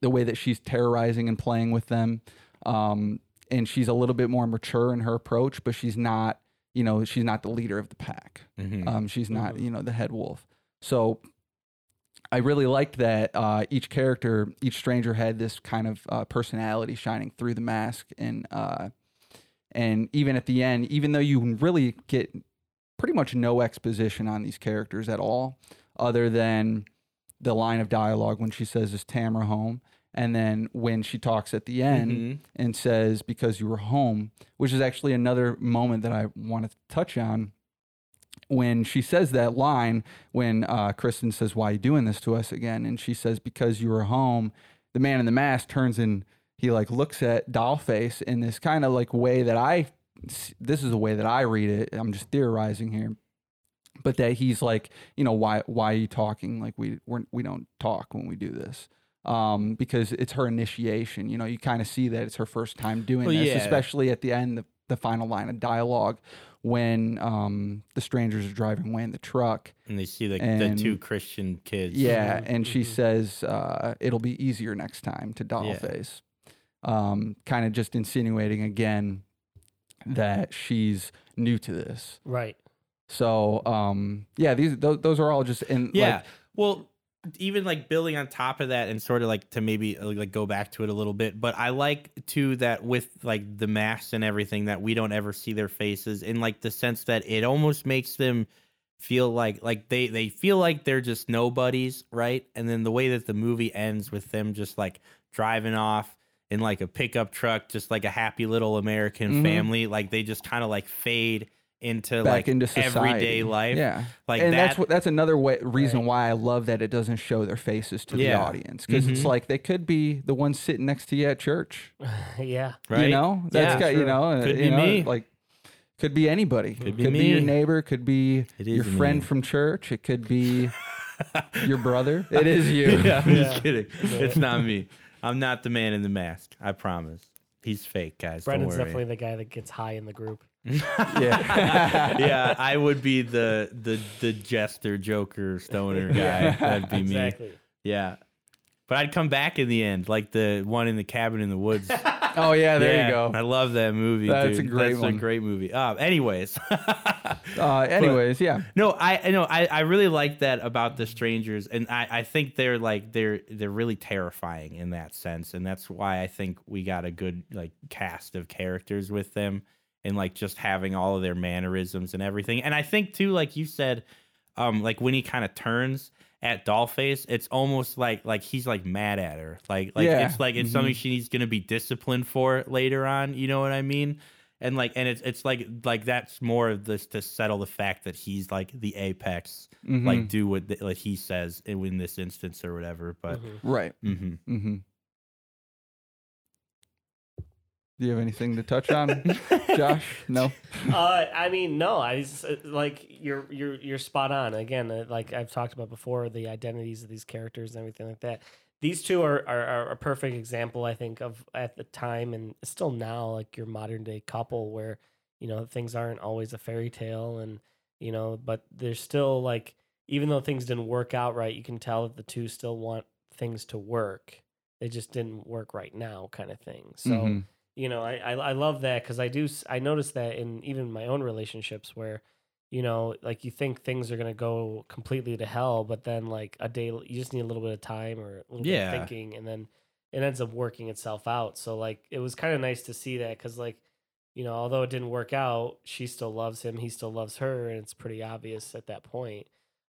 S2: the way that she's terrorizing and playing with them. Um, and she's a little bit more mature in her approach, but she's not. You know, she's not the leader of the pack.
S1: Mhm.
S2: Um, she's not,
S3: Mhm.
S2: you know, the head wolf. So I really liked that uh, each character, each stranger had this kind of uh, personality shining through the mask, and uh, and even at the end, even though you really get pretty much no exposition on these characters at all, other than the line of dialogue when she says, "Is Tamara home?" and then when she talks at the end
S1: Mhm.
S2: and says because you were home which is actually another moment that i wanted to touch on when she says that line when uh, kristen says why are you doing this to us again and she says because you were home the man in the mask turns and he like looks at Dollface in this kind of like way that I this is the way that I read it. I'm just theorizing here. But that he's like, you know, why why are you talking like we we're, we don't talk when we do this? Um, because it's her initiation. You know, you kind of see that it's her first time doing
S1: Well,
S2: this,
S1: yeah.
S2: especially at the end, the, the final line of dialogue when um the strangers are driving away in the truck.
S1: And they see the, the two Christian kids.
S2: Yeah,
S3: Mhm,
S2: and she
S3: mhm.
S2: says uh, it'll be easier next time to Dollface. Um, kind of just insinuating again that she's new to this.
S3: Right.
S2: So um, yeah, these those, those are all just in
S1: Yeah.
S2: like,
S1: well, even like building on top of that and sort of like to maybe uh, like go back to it a little bit, but I like too that with like the masks and everything that we don't ever see their faces in like the sense that it almost makes them feel like like they they feel like they're just nobodies, right? And then the way that the movie ends with them just like driving off in like a pickup truck, just like a happy little American
S2: Mhm.
S1: family, like they just kind of like fade into
S2: back
S1: like
S2: into society.
S1: everyday life.
S2: Yeah,
S1: Like
S2: and
S1: that,
S2: that's what that's another way, reason
S3: Right.
S2: why I love that it doesn't show their faces to the audience because it's
S1: Mhm.
S2: like they could be the ones sitting next to you at church.
S3: yeah.
S1: right?
S2: You know, that's
S1: Yeah,
S2: got you know,
S1: Could
S2: you
S1: be
S2: know,
S1: me.
S2: like could be anybody.
S1: Could be
S2: could be your
S1: me.
S2: neighbor. Could be your friend
S1: me.
S2: from church. It could be your brother. It is you.
S1: yeah, I'm
S3: Yeah.
S1: just kidding. It's not me. I'm not the man in the mask. I promise. He's fake, guys.
S3: Brendan's
S1: Don't
S3: definitely the guy that gets high in the group.
S2: Yeah.
S1: yeah, I would be the the the jester, joker, stoner guy.
S3: Yeah.
S1: That'd be me. Yeah, but I'd come back in the end, like the one in the cabin in the woods.
S2: Oh yeah, there
S1: Yeah,
S2: you go.
S1: I love that movie.
S2: That's a great
S1: That's
S2: one.
S1: a great movie. Uh, anyways.
S2: Uh, anyways, yeah.
S1: No, I I know I, I really like that about the strangers, and I, I think they're like they're they're really terrifying in that sense, and that's why I think we got a good like cast of characters with them, and like just having all of their mannerisms and everything. And I think too, like you said, um, like when he kind of turns at Dollface, it's almost like like he's like mad at her, like like
S2: Yeah.
S1: it's like it's something she's gonna be disciplined for later on. You know what I mean? and like and it's it's like like that's more of this to settle the fact that he's like the apex
S2: Mhm.
S1: like do what the, like he says in, this instance or whatever but right.
S3: Mm Mhm.
S2: right.
S1: hmm
S2: Mm-hmm. Do you have anything to touch on, Josh? No.
S3: uh, I mean, no. I uh, like you're you're you're spot on. Again, uh, like I've talked about before, the identities of these characters and everything like that. These two are, are are a perfect example, I think, of at the time and still now, like your modern day couple, where you know things aren't always a fairy tale, and you know, but there's still like even though things didn't work out right, you can tell that the two still want things to work. They just didn't work right now, kind of thing. So
S2: Mhm.
S3: You know i i, I love that because i do I notice that in even my own relationships where you know like you think things are going to go completely to hell but then like a day you just need a little bit of time or a little
S1: Yeah.
S3: bit of thinking and then it ends up working itself out so like it was kind of nice to see that because like you know although it didn't work out she still loves him he still loves her and it's pretty obvious at that point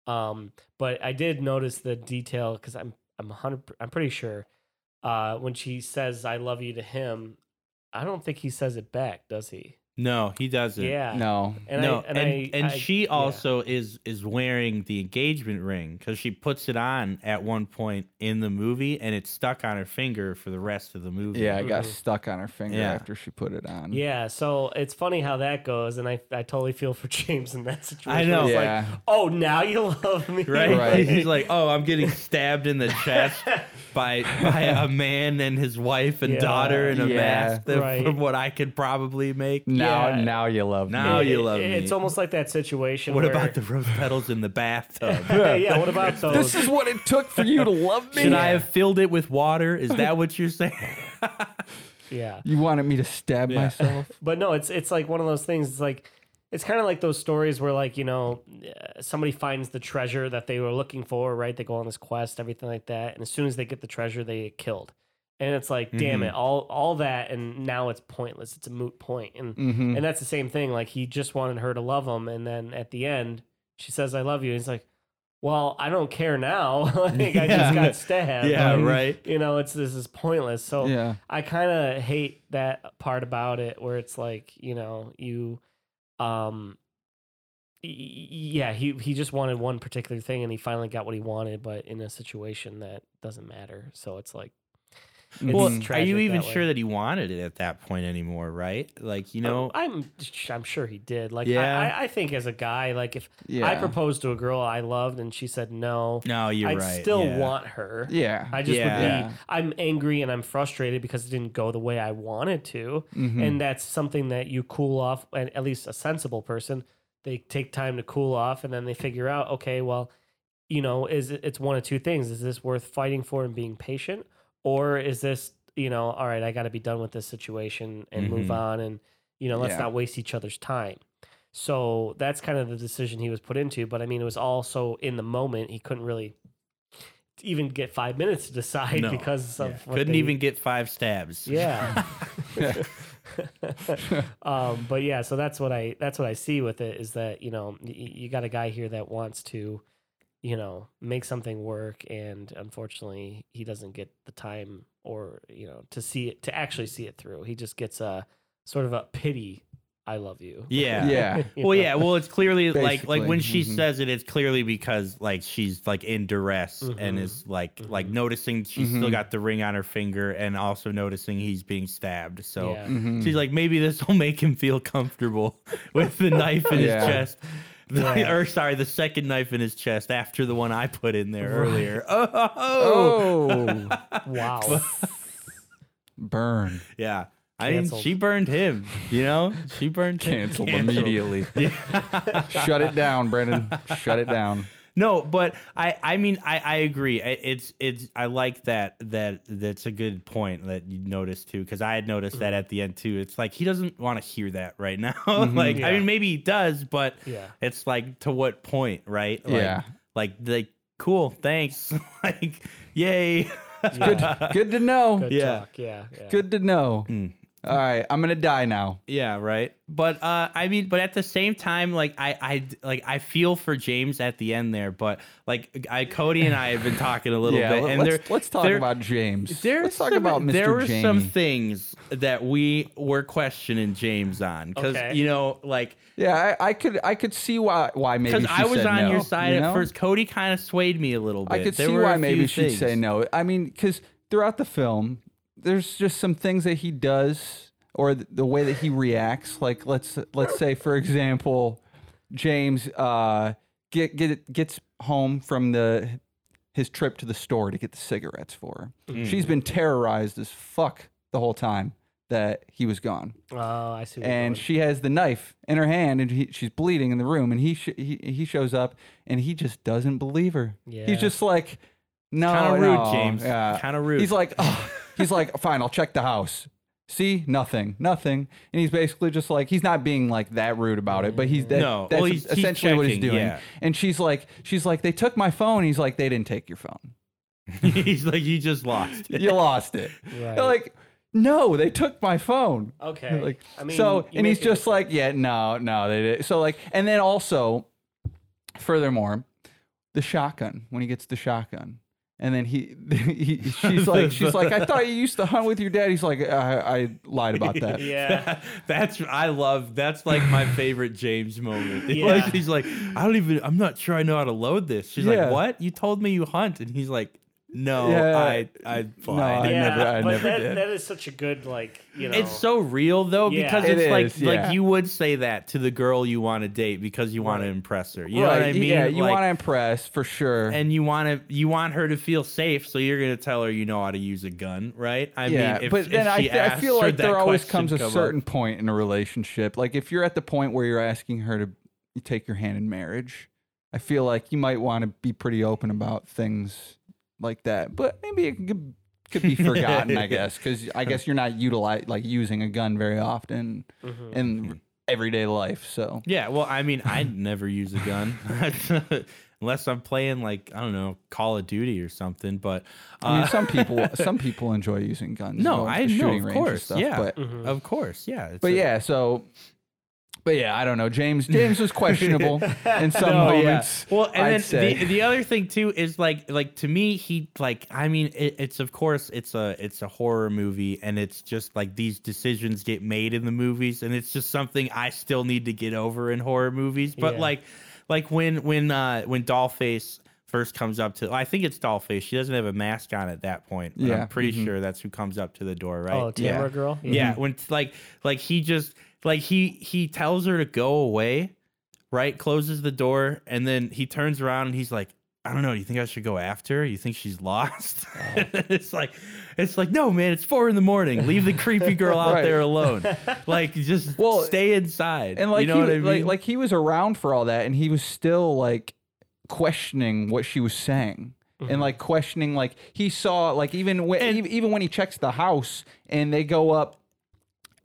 S3: um but i did notice the detail because i'm i'm 100 i'm pretty sure uh when she says i love you to him I don't think he says it back, does he?
S1: No he doesn't
S3: Yeah.
S2: No.
S3: And
S1: no
S3: I, and
S1: and,
S3: I,
S1: and
S3: I-
S1: she
S3: yeah.
S1: also is is wearing the engagement ring because she puts it on at one point in the movie and it's stuck on her finger for the rest of the movie
S2: Yeah, it got
S3: Mhm.
S2: stuck on her finger
S1: Yeah.
S2: after she put it on.
S3: Yeah, so it's funny how that goes, and I, I totally feel for James in that situation.
S1: I
S3: know.
S2: Yeah.
S3: like, oh, now you love me,
S1: right?
S2: Right.
S1: He's like, oh, I'm getting stabbed in the chest by by a man and his wife and
S3: Yeah.
S1: daughter in a
S2: Yeah.
S1: mask that,
S3: Right.
S1: from what I could probably make.
S2: Now,
S3: Yeah.
S2: now you love
S1: Now
S2: me.
S1: you love me.
S3: It's almost like that situation.
S1: What
S3: where,
S1: about the rose petals in the bathtub?
S3: yeah, yeah. what about those?
S2: This is what it took for you to love me.
S1: Should I have filled it with water? Is that what you're saying?
S3: yeah,
S2: You wanted me to stab
S1: Yeah.
S2: myself?
S3: but no, it's it's like one of those things. It's like it's kind of like those stories where like you know uh, somebody finds the treasure that they were looking for, right? They go on this quest, everything like that, and as soon as they get the treasure, they get killed. And it's like, damn
S1: Mhm.
S3: it, all all that, and now it's pointless. It's a moot point, and
S2: Mm-hmm.
S3: and that's the same thing. Like he just wanted her to love him, and then at the end, she says, "I love you." And he's like, "Well, I don't care now. like I just got stabbed.
S1: yeah,
S3: Like,
S1: right.
S3: You know, it's this is pointless. So
S2: Yeah.
S3: I kind of hate that part about it, where it's like, you know, you, um, yeah, he he just wanted one particular thing, and he finally got what he wanted, but in a situation that doesn't matter. So it's like,
S1: Well, are you even
S3: that
S1: sure that he wanted it at that point anymore? Right? Like you know,
S3: I'm I'm sure he did. Like,
S1: Yeah.
S3: I, I, I think as a guy, like if I
S2: Yeah.
S3: proposed to a girl I loved and she said no,
S1: no, you're
S3: I'd
S1: right.
S3: still
S1: yeah.
S3: want her.
S2: Yeah.
S3: I just
S1: Yeah.
S3: would be. I'm angry and I'm frustrated because it didn't go the way I wanted to,
S2: Mm-hmm.
S3: and that's something that you cool off. And at least a sensible person, they take time to cool off, and then they figure out, okay, well, you know, is it, it's one of two things: is this worth fighting for and being patient, or is this, you know, all right, I got to be done with this situation and move
S1: Mhm.
S3: on, and you know, let's
S2: Yeah.
S3: not waste each other's time. So that's kind of the decision he was put into. But I mean, it was also in the moment. He couldn't really even get five minutes to decide
S1: No.
S3: because of
S1: Yeah.
S3: what
S1: couldn't
S3: they-
S1: even get five stabs.
S3: Yeah. um, but yeah, so that's what I that's what I see with it is that you know you got a guy here that wants to, you know, make something work, and unfortunately he doesn't get the time or you know to see it to actually see it through. He just gets a sort of a pity. I love you.
S1: Yeah.
S2: Yeah.
S3: You
S1: Well,
S3: know?
S1: yeah. Well, it's clearly like like when she
S2: mhm.
S1: says it, it's clearly because like she's like in duress and
S3: Mhm.
S1: is like like
S3: Mhm.
S1: noticing she's still
S2: Mhm.
S1: got the ring on her finger and also noticing he's being stabbed. So
S3: Yeah.
S2: Mhm.
S1: she's like, maybe this will make him feel comfortable with the knife in
S2: Yeah.
S1: his chest.
S3: Yeah.
S1: or sorry, the second knife in his chest after the one I put in there
S3: Right.
S1: earlier. Oh,
S2: Oh,
S3: Wow.
S2: burn.
S1: yeah. I mean, she burned him. You know, she burned him.
S2: Canceled
S1: Canceled.
S2: immediately.
S1: Yeah.
S2: Shut it down, Brendan. Shut it down.
S1: No, but I I mean I I agree. I- It's it's I like that that that's a good point that you noticed too because I had noticed that at the end too. It's like he doesn't want to hear that right now. like I mean maybe he does, but
S3: Yeah.
S1: it's like to what point, right? Like,
S2: Yeah.
S1: Like like cool, thanks. like yay.
S2: Good, good to know.
S3: Good
S1: Yeah.
S3: talk. Yeah. yeah.
S2: Good to know.
S1: Mm.
S2: All right, I'm gonna die now.
S1: Yeah, right. But uh I mean, but at the same time, like I I like I feel for James at the end there, but like I Cody and I have been talking a little
S2: yeah,
S1: bit,
S2: let-
S1: and
S2: let's,
S1: there
S2: let's talk
S1: there-
S2: about James.
S1: There's
S2: let's talk
S1: some,
S2: about Mr. James.
S1: There were
S2: Jamie.
S1: some things that we were questioning James on because
S3: Okay.
S1: you know, like
S2: yeah, I, I could I could see why why maybe
S1: because I was
S2: said
S1: on
S2: no,
S1: your side
S2: you
S1: at first. Cody kind of swayed me a little bit.
S2: I could
S1: There
S2: see
S1: were
S2: why maybe she'd say no. I mean, because throughout the film, there's just some things that he does or th- the way that he reacts. Like let's let's say, for example, James uh, get get gets home from the his trip to the store to get the cigarettes for her.
S1: Mm.
S2: She's been terrorized as fuck the whole time that he was gone
S3: Oh, I see.
S2: and she has the knife in her hand and he, she's bleeding in the room and he, sh- he he shows up and he just doesn't believe her
S3: Yeah.
S2: he's just like no
S1: Kind of rude,
S2: no."
S1: James.
S2: yeah.
S1: Kind of rude.
S2: he's like oh. He's like fine i'll check the house see nothing nothing and he's basically just like he's not being like that rude about it but he's that,
S1: No.
S2: that's
S1: Well, he's- he's
S2: essentially what he's
S1: checking,
S2: doing
S1: yeah.
S2: and she's like she's like they took my phone he's like they didn't take your phone
S1: he's like you just lost. it.
S2: you lost it
S3: Right.
S2: They're like no they took my phone
S3: okay.
S2: like
S3: I mean,
S2: so
S3: you
S2: and he's
S3: make a
S2: just like yeah no no they did so like and then also furthermore the shotgun when he gets the shotgun and then he, he she's like she's like i thought you used to hunt with your dad he's like i, I lied about that
S3: Yeah.
S1: that's I love. That's like my favorite James moment.
S3: Yeah.
S1: Like he's like, I don't even. I'm not sure I know how to load this. She's
S2: Yeah.
S1: like, What? You told me you hunt, and he's like, No,
S2: Yeah.
S1: I, I, fine.
S2: I
S3: yeah,
S2: never- I
S3: but
S2: never
S3: that,
S2: did.
S3: that is such a good like you know.
S1: It's so real though
S3: Yeah.
S1: because
S2: It
S1: it's like
S2: is, yeah.
S1: like you would say that to the girl you want to date because you want to impress her. You know what I mean?
S2: yeah you
S1: Like,
S2: want to impress for sure
S1: and you want to you want her to feel safe, so you're gonna tell her you know how to use a gun, right? I
S2: yeah,
S1: mean, if,
S2: but
S1: if
S2: then I,
S1: she
S2: th- I
S1: asks
S2: feel
S1: her
S2: like
S1: that
S2: there always
S1: question
S2: comes a
S1: come up-
S2: certain point in a relationship. Like if you're at the point where you're asking her to take your hand in marriage, I feel like you might want to be pretty open about things like that. But maybe it could, could be forgotten, I guess, because I guess you're not utilize like using a gun very often
S3: Mhm.
S2: in everyday life. So
S1: Yeah, well, I mean, I never use a gun unless I'm playing like I don't know Call of Duty or something. But uh,
S2: I mean, some people some people enjoy using guns.
S1: no, I know,
S2: shooting
S1: of course,
S2: stuff,
S1: yeah,
S2: but
S3: Mhm.
S1: of course, yeah.
S2: But
S1: a-
S2: yeah, so but yeah, I don't know. James James was questionable in some
S1: No, yeah.
S2: moments.
S1: Well, and
S2: I'd
S1: then
S2: say.
S1: the the other thing too is like like to me he like I mean it, it's of course it's a it's a horror movie and it's just like these decisions get made in the movies and it's just something I still need to get over in horror movies. But
S3: Yeah.
S1: like like when when uh when Dollface first comes up to. I think it's Dollface. She doesn't have a mask on at that point. But
S2: Yeah,
S1: I'm pretty
S2: mhm.
S1: sure that's who comes up to the door, right?
S3: Oh,
S2: Yeah.
S3: Tamara girl.
S1: Yeah, when like like he just like he he tells her to go away, right? Closes the door and then he turns around and he's like, I don't know, do you think I should go after her? You think she's lost? Oh. it's like it's like, no man, it's four in the morning. Leave the creepy girl out
S2: Right.
S1: there alone. Like just
S2: Well,
S1: stay inside.
S2: and like
S1: you know
S2: he,
S1: what I mean?
S2: like he was around for all that, and he was still like questioning what she was saying. And mm-hmm. like questioning, like he saw, like even when
S1: And-
S2: even when he checks the house and they go up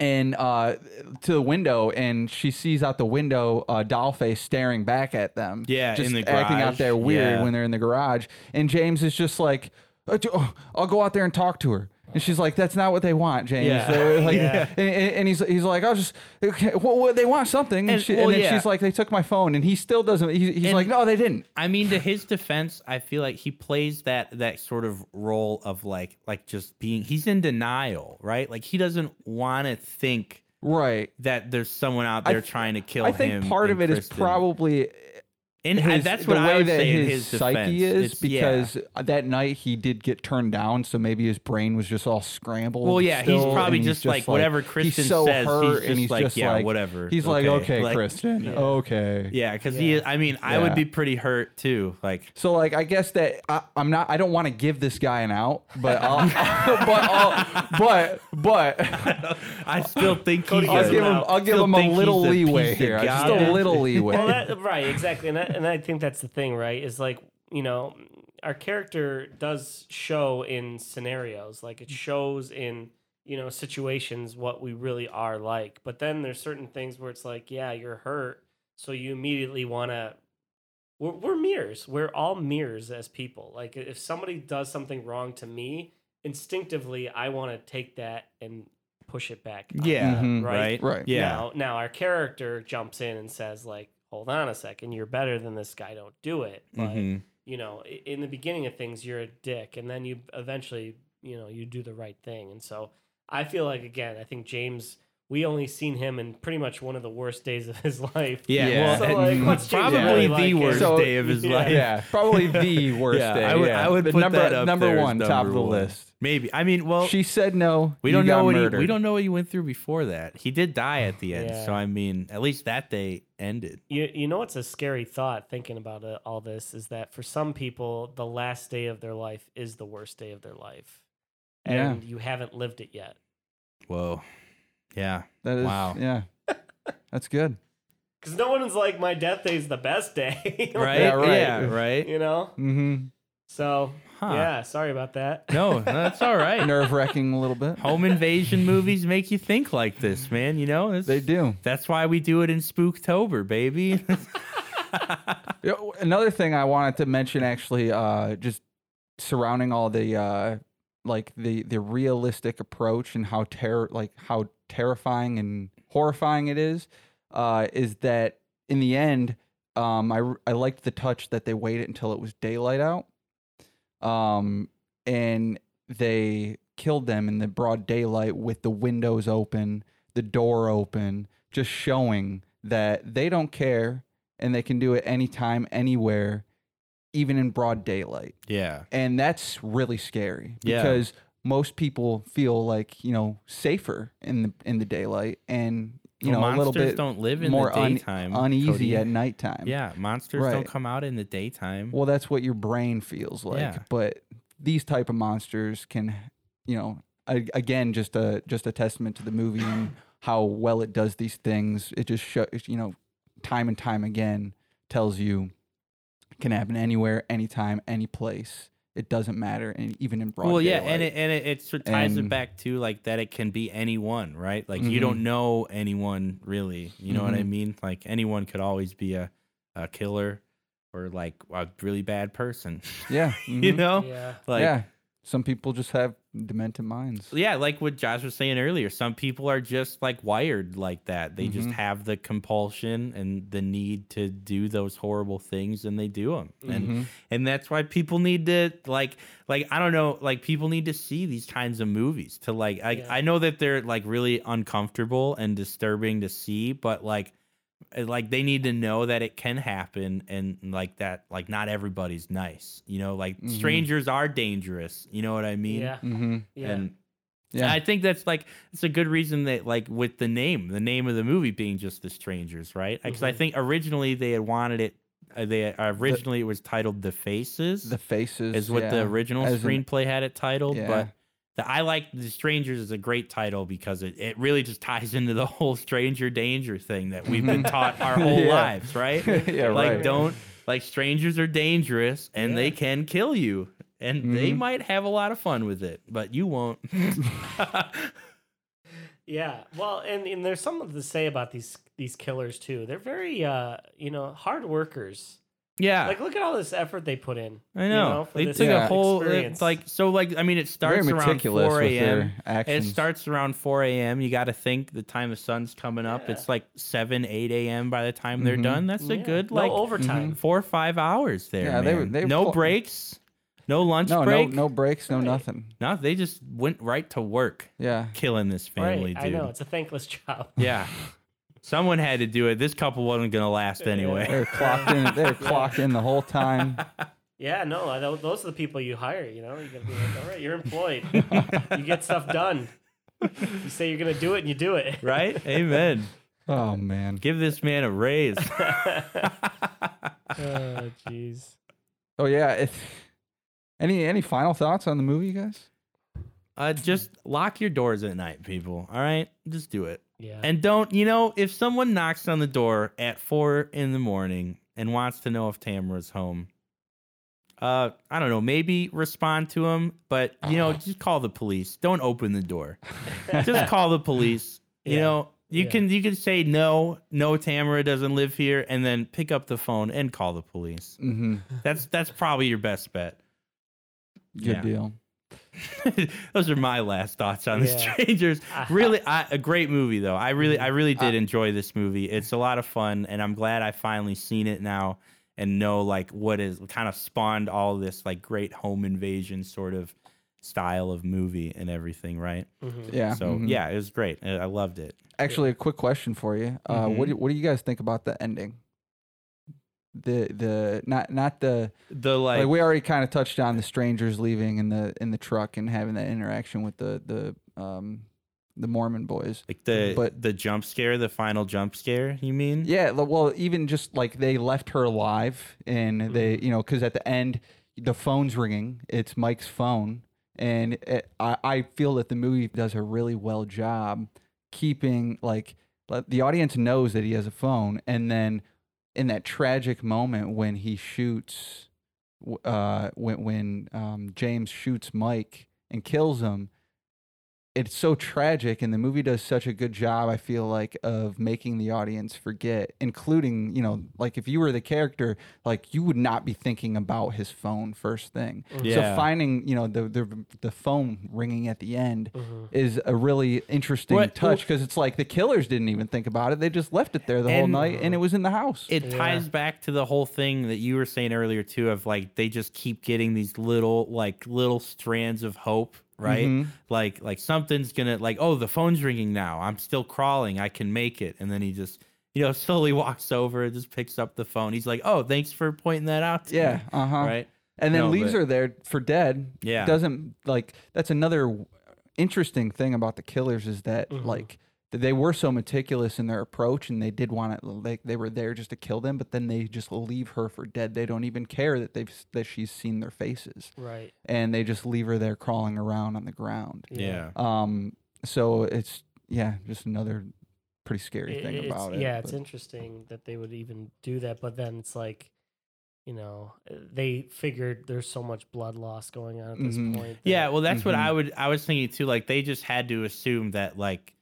S2: and uh to the window and she sees out the window uh Dollface staring back at them.
S1: Yeah,
S2: just
S1: in the
S2: acting out there weird
S1: Yeah.
S2: when they're in the garage. And James is just like, "Uh, oh, I'll go out there and talk to her. And she's like, "That's not what they want, James."
S1: Yeah.
S2: Like,
S3: Yeah.
S2: and, and he's he's like, "I'll just okay, well, they want something." And,
S1: And-
S2: she,
S1: well,
S2: and then
S1: yeah.
S2: she's like, "They took my phone," and he still doesn't. He, he's like, "No, they didn't."
S1: I mean, to his defense, I feel like he plays that that sort of role of like like just being he's in denial, right? Like he doesn't want to think
S2: Right.
S1: that there's someone out there
S2: th-
S1: trying to kill him.
S2: I think
S1: him.
S2: part of it is
S1: Kristen.
S2: probably
S1: and I-
S2: his,
S1: that's
S2: the
S1: what I would
S2: that
S1: say
S2: his,
S1: his
S2: psyche
S1: defense.
S2: is
S1: It's- yeah.
S2: because that night he did get turned down, so maybe his brain was just all scrambled.
S1: Well, yeah, he's
S2: still,
S1: probably
S2: and
S1: just, like, whatever Kristen
S2: he's so
S1: says, he's
S2: hurt,
S1: just
S2: and he's
S1: like,
S2: just
S1: yeah,
S2: like
S1: whatever,
S2: He's like,
S1: okay.
S2: okay,
S1: Like-
S2: Kristen,
S3: Yeah.
S2: okay.
S1: Yeah, because
S3: Yeah.
S1: he. I mean, I would be pretty hurt too. Like,
S2: So like I guess that I, I'm not I don't want to give this guy an out, but I'll, but I'll, but but
S1: I still think he's.
S2: I'll give him. I'll give him a little leeway here, just
S1: garbage.
S2: a little leeway.
S3: well, right, exactly, and, that, and I think that's the thing, right? Is like you know, our character does show in scenarios, like it shows in you know situations what we really are like. But then there's certain things where it's like, yeah, you're hurt, so you immediately want to. We're, we're mirrors. We're all mirrors as people. Like if somebody does something wrong to me, instinctively I want to take that and push it back.
S1: Yeah,
S3: them,
S2: Mhm.
S1: right.
S2: Right.
S1: Yeah.
S3: now, now our character jumps in and says, like, hold on a second, you're better than this guy. Don't do it. But
S1: Mhm.
S3: you know, in the beginning of things, you're a dick, and then you eventually, you know, you do the right thing. And so I feel like again, I think James. We only seen him in pretty much one of the worst days of his life.
S1: Yeah,
S2: Yeah.
S1: well,
S2: So,
S3: like, what's
S1: probably
S3: really
S1: the
S3: like?
S1: worst
S2: So-
S1: day of his
S3: Yeah.
S1: life.
S2: yeah, probably the worst
S1: Yeah,
S2: day.
S1: I would,
S2: yeah.
S1: I would put
S2: number
S1: that up
S2: number
S1: there as
S2: one, top of the
S1: one.
S2: list.
S1: Maybe. I mean, well,
S2: she said no.
S1: we don't know what he, we don't know what he went through before that. He did die at the end,
S3: Yeah.
S1: so I mean, at least that day ended.
S3: You you know what's a scary thought thinking about it, all this is that for some people the last day of their life is the worst day of their life,
S2: Yeah.
S3: and you haven't lived it yet.
S1: Whoa. Yeah.
S2: That is,
S1: Wow.
S2: Yeah, that's good.
S3: Because no one's like my death day is the best day,
S1: Right.
S2: Yeah, right.
S1: Yeah. Right.
S3: You know,
S2: Mm-hmm.
S3: so
S1: Huh.
S3: yeah, sorry about that.
S1: No, that's all right.
S2: Nerve wracking a little bit.
S1: Home invasion movies make you think like this, man. You know, It's-
S2: They do.
S1: That's why we do it in Spooktober, baby.
S2: Yeah, Another thing I wanted to mention, actually, uh, just surrounding all the uh, like the the realistic approach and how terror, like how terrifying and horrifying it is, uh, is that in the end, um, I I liked the touch that they waited until it was daylight out, um, and they killed them in the broad daylight with the windows open, the door open, just showing that they don't care and they can do it anytime, anywhere, even in broad daylight.
S1: yeah.
S2: And that's really scary
S1: Yeah.
S2: because most people feel like you know safer in the in the daylight and you
S1: Well,
S2: know a little
S1: monsters
S2: bit
S1: don't live in
S2: more
S1: the
S2: un- uneasy
S1: Cody.
S2: at nighttime.
S1: Yeah, monsters
S2: Right.
S1: don't come out in the daytime.
S2: Well, that's what your brain feels like.
S1: Yeah.
S2: But these type of monsters can, you know, again, just a just a testament to the movie and how well it does these things. It just shows, you know, time and time again tells you can happen anywhere, anytime, any place. It doesn't matter, and even in broad
S1: well, yeah,
S2: daylight.
S1: and it and it, it sort of ties it back to like that it can be anyone, right? Like you don't
S2: Mhm.
S1: know anyone really. You know what I
S2: Mhm.
S1: mean? Like anyone could always be a, a killer or like a really bad person.
S2: yeah,
S1: you
S2: mhm.
S1: know?
S3: Yeah,
S1: Like
S2: yeah. Some people just have demented minds.
S1: Yeah, like what Josh was saying earlier, some people are just like wired like that. They just
S2: Mhm.
S1: have the compulsion and the need to do those horrible things, and they do them. And
S2: Mhm.
S1: and that's why people need to like like I don't know, like people need to see these kinds of movies to like I
S3: Yeah.
S1: I know that they're like really uncomfortable and disturbing to see, but like like they need to know that it can happen and like that like not everybody's nice you know like
S2: Mhm.
S1: strangers are dangerous you know what i mean
S3: Yeah.
S2: Mm-hmm.
S3: Yeah.
S1: and
S2: Yeah.
S1: I think that's like it's a good reason that like with the name, the name of the movie being just the strangers, right? Because I
S3: Mhm.
S1: think originally they had wanted it. Uh, they uh, originally it was titled the Faces.
S2: the faces
S1: is what the original
S2: as in-
S1: screenplay had it titled,
S2: Yeah.
S1: but the, I like the strangers is a great title because it, it really just ties into the whole stranger danger thing that we've been taught our whole
S2: Yeah.
S1: lives, right?
S2: yeah,
S1: like
S2: right.
S1: don't like strangers are dangerous and they can kill you and they
S2: Mhm.
S1: might have a lot of fun with it but you won't
S3: Yeah. Well, and, and there's something to say about these these killers too. They're very uh, you know, hard workers.
S1: Yeah
S3: Like look at all this effort they put in.
S1: i
S3: you
S1: know,
S3: for
S1: they
S3: this
S1: took
S2: Yeah.
S1: a whole it's like so like i mean it
S2: Very
S1: starts around 4 a.m it starts around 4 a.m you got to think the time the sun's coming up
S3: Yeah.
S1: it's like 7 8 a.m by the time they're
S2: Mhm.
S1: done that's a
S3: Yeah.
S1: good
S3: no
S1: like
S3: overtime.
S1: four or five hours there
S2: Yeah, they were- they were
S1: no
S2: full-
S1: breaks no lunch
S2: no, no,
S1: break
S2: no breaks, no
S3: Right.
S2: nothing.
S1: no they just went right to work
S2: Yeah,
S1: killing this family
S3: right.
S1: dude
S3: I know it's a thankless job.
S1: Yeah. Someone had to do it. This couple wasn't going to last anyway.
S2: they're clocked in. They're clocked in the whole time.
S3: Yeah, no, I- tho- those are the people you hire. You know, you gotta be like, all right, you're employed. you get stuff done. You say you're gonna do it, and you do it.
S1: right? Amen.
S2: Oh man.
S1: Give this man a raise.
S3: oh, jeez.
S2: Oh yeah. It, any any final thoughts on the movie, guys?
S1: Uh, just lock your doors at night, people. All right? Just do it.
S3: Yeah.
S1: And don't, you know, if someone knocks on the door at four in the morning and wants to know if Tamara's home, uh, I don't know, maybe respond to him, but, you know, just call the police. Don't open the door. just call the police. You
S3: Yeah.
S1: know, you
S3: Yeah.
S1: can you can say no, no Tamara doesn't live here, and then pick up the phone and call the police.
S2: Mm-hmm.
S1: That's that's probably your best bet.
S2: Good
S1: Yeah.
S2: deal.
S1: Those are my last thoughts on the strangers. Really, I, a great movie though. I really, I really did enjoy this movie. It's a lot of fun, and I'm glad I finally seen it now and know like what is kind of spawned all this like great home invasion sort of style of movie and everything. Right.
S3: Mhm.
S2: Yeah.
S1: So
S2: mhm.
S1: yeah, it was great. I I loved it.
S2: Actually, a quick question for you. Uh,
S1: Mhm.
S2: What do, what do you guys think about the ending? The the not not the
S1: The
S2: like,
S1: like,
S2: we already kind of touched on the strangers leaving in the in the truck and having that interaction with the the um the Mormon boys.
S1: like the
S2: but-
S1: the jump scare, the final jump scare. You mean?
S2: Yeah, well, even just like they left her alive, and they, you know, because at the end the phone's ringing. It's Mike's phone, and it, I I feel that the movie does a really well job keeping like the audience knows that he has a phone, and then in that tragic moment when he shoots, uh, when when um, James shoots Mike and kills him, it's so tragic and the movie does such a good job i feel like of making the audience forget including you know like if you were the character like you would not be thinking about his phone first thing
S1: Yeah.
S2: so finding you know the, the the phone ringing at the end
S3: Mhm.
S2: is a really interesting
S1: What-
S2: touch because it's like the killers didn't even think about it they just left it there the whole night and it was in the house
S1: it
S3: Yeah.
S1: ties back to the whole thing that you were saying earlier too of like they just keep getting these little like little strands of hope right
S2: Mhm.
S1: like like something's gonna like oh the phone's ringing now i'm still crawling i can make it and then he just you know slowly walks over and just picks up the phone he's like oh thanks for pointing that out to
S2: yeah uh-huh
S1: right
S2: and then
S1: No,
S2: leaves
S1: but-
S2: her there for dead.
S1: Yeah.
S2: doesn't like that's another interesting thing about the killers is that
S3: Mhm.
S2: like that they were so meticulous in their approach and they did want it like they were there just to kill them, but then they just leave her for dead. They don't even care that they've that she's seen their faces,
S3: Right.
S2: and they just leave her there crawling around on the ground.
S1: yeah,
S2: Um, so it's yeah, just another pretty scary
S3: It-
S2: thing
S3: it's-
S2: about it.
S3: Yeah, it's
S2: but-
S3: interesting that they would even do that, but then it's like, you know, uh, they figured there's so much blood loss going on at this
S2: Mhm.
S3: point.
S1: yeah well that's what
S2: Mhm.
S1: i would i was thinking too like they just had to assume that like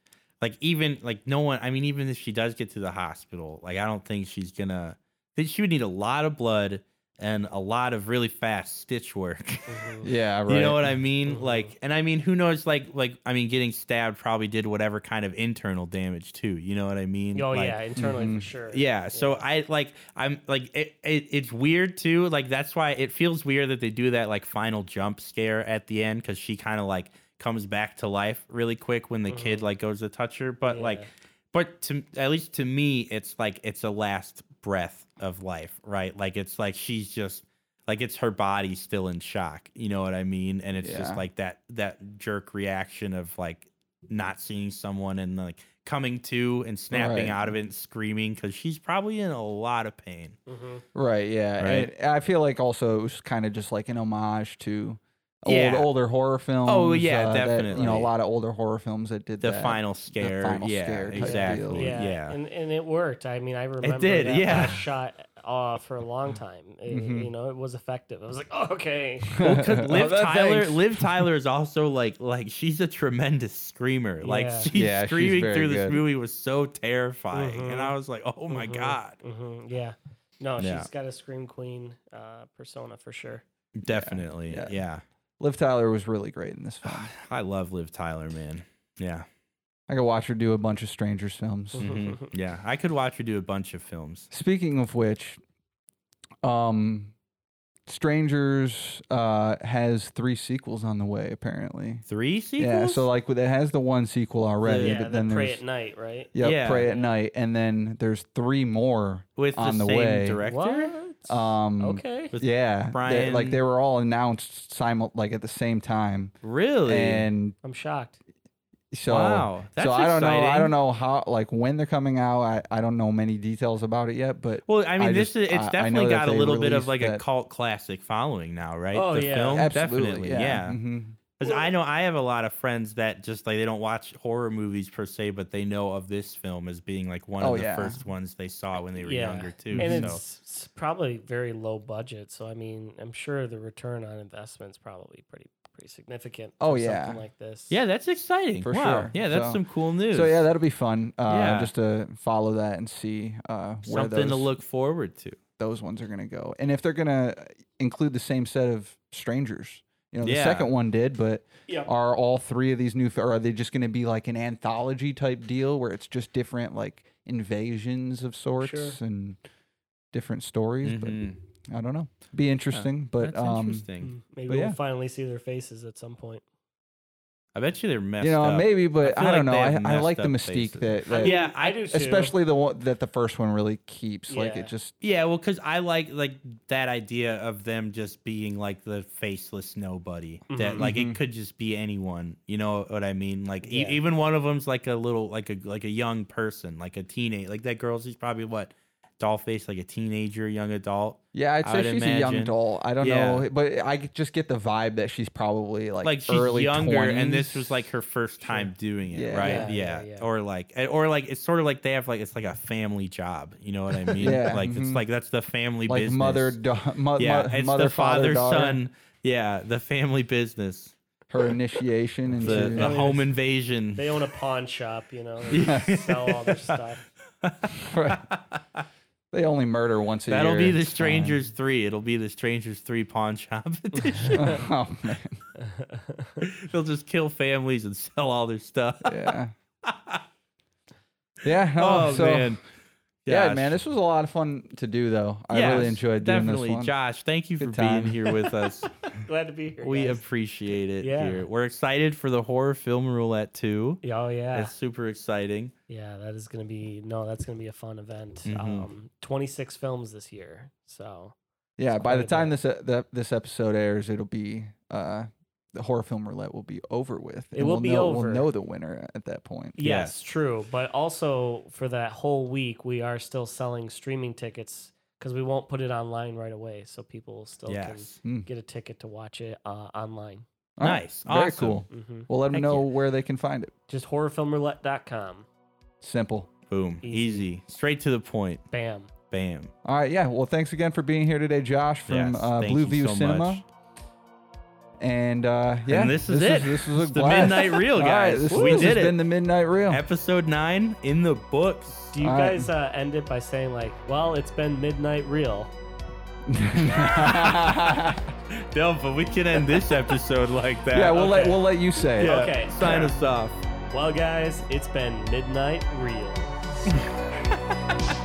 S1: like even like no one i mean even if she does get to the hospital like i don't think she's gonna that she would need a lot of blood and a lot of really fast stitch work
S3: Mhm.
S2: yeah, right.
S1: You know what I mean?
S3: Mhm.
S1: Like, and I mean, who knows? Like, like I mean, getting stabbed probably did whatever kind of internal damage too. You know what I mean?
S3: Oh
S1: Like,
S3: yeah, internally
S2: Mhm.
S3: for sure.
S1: yeah. So I like, I'm like, it, it, it's weird too. Like that's why it feels weird that they do that like final jump scare at the end because she kind of like comes back to life really quick when the kid
S3: Mhm.
S1: like goes to touch her. But like, but to at least to me, it's like it's a last breath of life, right? Like it's like she's just like it's her body still in shock. You know what I mean? And it's just like that that jerk reaction of like not seeing someone and like coming to and snapping
S2: Right.
S1: out of it and screaming because she's probably in a lot of pain.
S3: hmm
S2: Right, yeah.
S1: Right.
S2: And I feel like also it was kind of just like an homage to old
S1: Yeah.
S2: older horror films.
S1: Oh, yeah,
S2: uh, that, you know, a lot of older horror films that did
S1: The
S2: that.
S1: final scare,
S2: final
S1: yeah,
S2: scare
S1: exactly.
S3: Yeah,
S1: yeah.
S3: and and it worked. I mean, I remember it
S1: did,
S3: that
S1: yeah.
S3: last shot uh, for a long time. It-
S2: Mhm.
S3: You know, it was effective. I was like, oh, okay.
S1: Well, 'cause
S2: Oh,
S1: Liv
S2: that-
S1: Tyler,
S2: thanks.
S1: Liv Tyler is also like like she's a tremendous screamer. Like she's
S2: Yeah,
S1: screaming
S2: very
S1: through this movie was so terrifying,
S3: Mhm.
S1: and I was like, oh my
S3: Mhm,
S1: god,
S3: mhm, Yeah. No,
S1: Yeah.
S3: she's got a scream queen uh, persona for sure.
S1: definitely,
S2: yeah.
S1: Yeah.
S2: Liv Tyler was really great in this film.
S1: I love Liv Tyler, man. Yeah,
S2: I could watch her do a bunch of Strangers films.
S3: Mm-hmm.
S1: mhm, yeah. I could watch her do a bunch of films.
S2: Speaking of which, um, Strangers uh has three sequels on the way apparently.
S1: Three sequels.
S2: Yeah, so like it has the one sequel already,
S3: yeah,
S2: but
S3: the
S2: then
S3: Prey
S2: there's
S3: at Night, right?
S2: yep,
S1: Yeah.
S2: Prey at Night, and then there's three more.
S1: with
S2: on
S1: the,
S2: the
S1: same
S2: way.
S1: director.
S3: What?
S2: Um,
S3: okay.
S1: With
S2: yeah, they- like they were all announced simul like at the same time,
S1: Really?
S2: and
S3: I'm shocked.
S2: so
S1: wow, that's
S2: so I don't know. I don't know how like when they're coming out. I, I don't know many details about it yet, but
S1: Well, I mean,
S2: I
S1: this
S2: just-
S1: is it's
S2: I- I
S1: definitely
S2: know
S1: got a little bit of
S2: released
S1: like a cult classic following now, right?
S3: Oh,
S1: the
S3: yeah.
S1: film,
S2: absolutely,
S1: definitely,
S2: yeah.
S1: yeah.
S2: mhm.
S1: Because I know I have a lot of friends that just like they don't watch horror movies per se, but they know of this film as being like one
S2: Oh,
S1: of the
S2: yeah.
S1: first ones they saw when they were
S3: Yeah.
S1: younger too.
S3: And
S1: so
S3: it's, it's probably very low budget, so I mean, I'm sure the return on investment is probably pretty pretty significant.
S2: Oh,
S3: for
S2: yeah.
S3: something like this.
S1: yeah, that's exciting.
S2: For
S1: wow.
S2: sure.
S1: Yeah, that's
S2: So-
S1: some cool news.
S2: So yeah, that'll be fun. Uh,
S1: Yeah.
S2: just to follow that and see uh, where
S1: something
S2: those
S1: to look forward to.
S2: those ones are gonna go, and if they're gonna include the same set of strangers. You know, the
S1: Yeah.
S2: second one did, but
S3: Yeah.
S2: are all three of these new, or are they just going to be like an anthology type deal where it's just different like invasions of sorts
S3: Sure.
S2: and different stories?
S1: Mhm.
S2: But I don't know. Be interesting, but
S1: That's
S2: um,
S1: interesting.
S3: Mm, Maybe
S2: But
S3: we'll
S2: yeah.
S3: finally see their faces at some point.
S1: I bet you they're messed
S2: you know,
S1: up.
S2: maybe, but
S1: feel
S2: I, don't
S1: like
S2: know. I, I like the mystique that, that
S1: Yeah,
S3: I do too.
S2: especially the one that the first one really keeps. Like it just
S1: Yeah, well, because I like like that idea of them just being like the faceless nobody. That
S3: Mhm.
S1: like
S2: Mhm.
S1: it could just be anyone. You know what I mean? Like e- even one of them's like a little like a like a young person, like a teenage. Like that girl, she's probably what doll face, like a teenager, young adult.
S2: Yeah. I'd
S1: I
S2: say
S1: would
S2: she's a young
S1: imagine.
S2: adult. I don't
S1: Yeah.
S2: know, but I just get the vibe that she's probably like
S1: Like she's
S2: early
S1: younger, and this was like her first time doing it,
S2: Yeah.
S1: right?
S3: Yeah,
S1: Yeah,
S3: yeah, yeah.
S1: or like or like it's sort of like they have like it's like a family job. You know what I mean?
S2: Yeah,
S1: like it's
S2: mhm.
S1: like that's the family
S2: like
S1: business.
S2: mother, da- mo-
S1: yeah,
S2: mo-
S1: it's
S2: mother,
S1: the father,
S2: daughter,
S1: son. Yeah, the family business,
S2: her initiation into
S1: the, the
S3: Yeah.
S1: home invasion.
S3: They own a pawn shop, you know. They
S1: Yeah.
S3: sell all their stuff.
S2: Right. They only murder once a year.
S1: That'll be the
S2: it's fine.
S1: Strangers Three. It'll be the Strangers Three pawn shop edition.
S2: oh man,
S1: They'll just kill families and sell all their stuff.
S2: yeah, yeah. No,
S1: Oh
S2: so,
S1: man,
S2: yeah, man. This was a lot of fun to do, though. I
S1: Yes,
S2: really enjoyed doing
S1: definitely.
S2: this one.
S1: Josh, thank you
S2: Good
S1: for
S2: time.
S1: being here with us.
S3: Glad to be here.
S1: we
S3: guys.
S1: appreciate it.
S3: Yeah.
S1: Here, we're excited for the horror film roulette too.
S3: Oh yeah,
S1: It's super exciting.
S3: yeah. That is gonna be no. That's gonna be a fun event.
S1: Mhm.
S3: Um, twenty six films this year. So
S2: Yeah, by the time this uh, the, this episode airs, it'll be uh, the horror film roulette will be over with.
S3: It
S2: and
S3: will
S2: we'll
S3: be
S2: know,
S3: over.
S2: We'll know the winner at that point.
S3: yes, true. But also for that whole week, we are still selling streaming tickets because we won't put it online right away, so people still
S1: Yes.
S2: Mm.
S3: can get a ticket to watch it uh, online.
S2: All right,
S1: Nice.
S2: Very
S1: Awesome.
S2: cool.
S3: hmm
S2: We'll let them know
S1: yeah.
S2: where they can find it.
S3: Just horrorfilmroulette.com.
S2: Simple.
S1: Boom.
S3: Easy.
S1: Easy. Straight to the point.
S3: Bam.
S1: Bam.
S2: All right, yeah. Well, thanks again for being here today, Josh from
S1: Yes,
S2: uh, Blue View
S1: so
S2: Cinema.
S1: much.
S2: And uh, yeah, and
S1: this is it.
S2: this was a
S1: the. Midnight Reel,
S2: All right,
S1: guys.
S2: this,
S1: We
S2: this
S1: did
S2: has
S1: it.
S2: been the Midnight Reel.
S1: Episode nine in the books.
S3: Do you
S2: All right.
S3: guys uh, end it by saying like, "Well, it's been midnight real"?
S1: No, but we can end this episode like that.
S2: yeah, we'll let we'll let you say it.
S1: Yeah,
S3: Okay.
S1: Sign us off.
S3: Well, guys, it's been midnight real.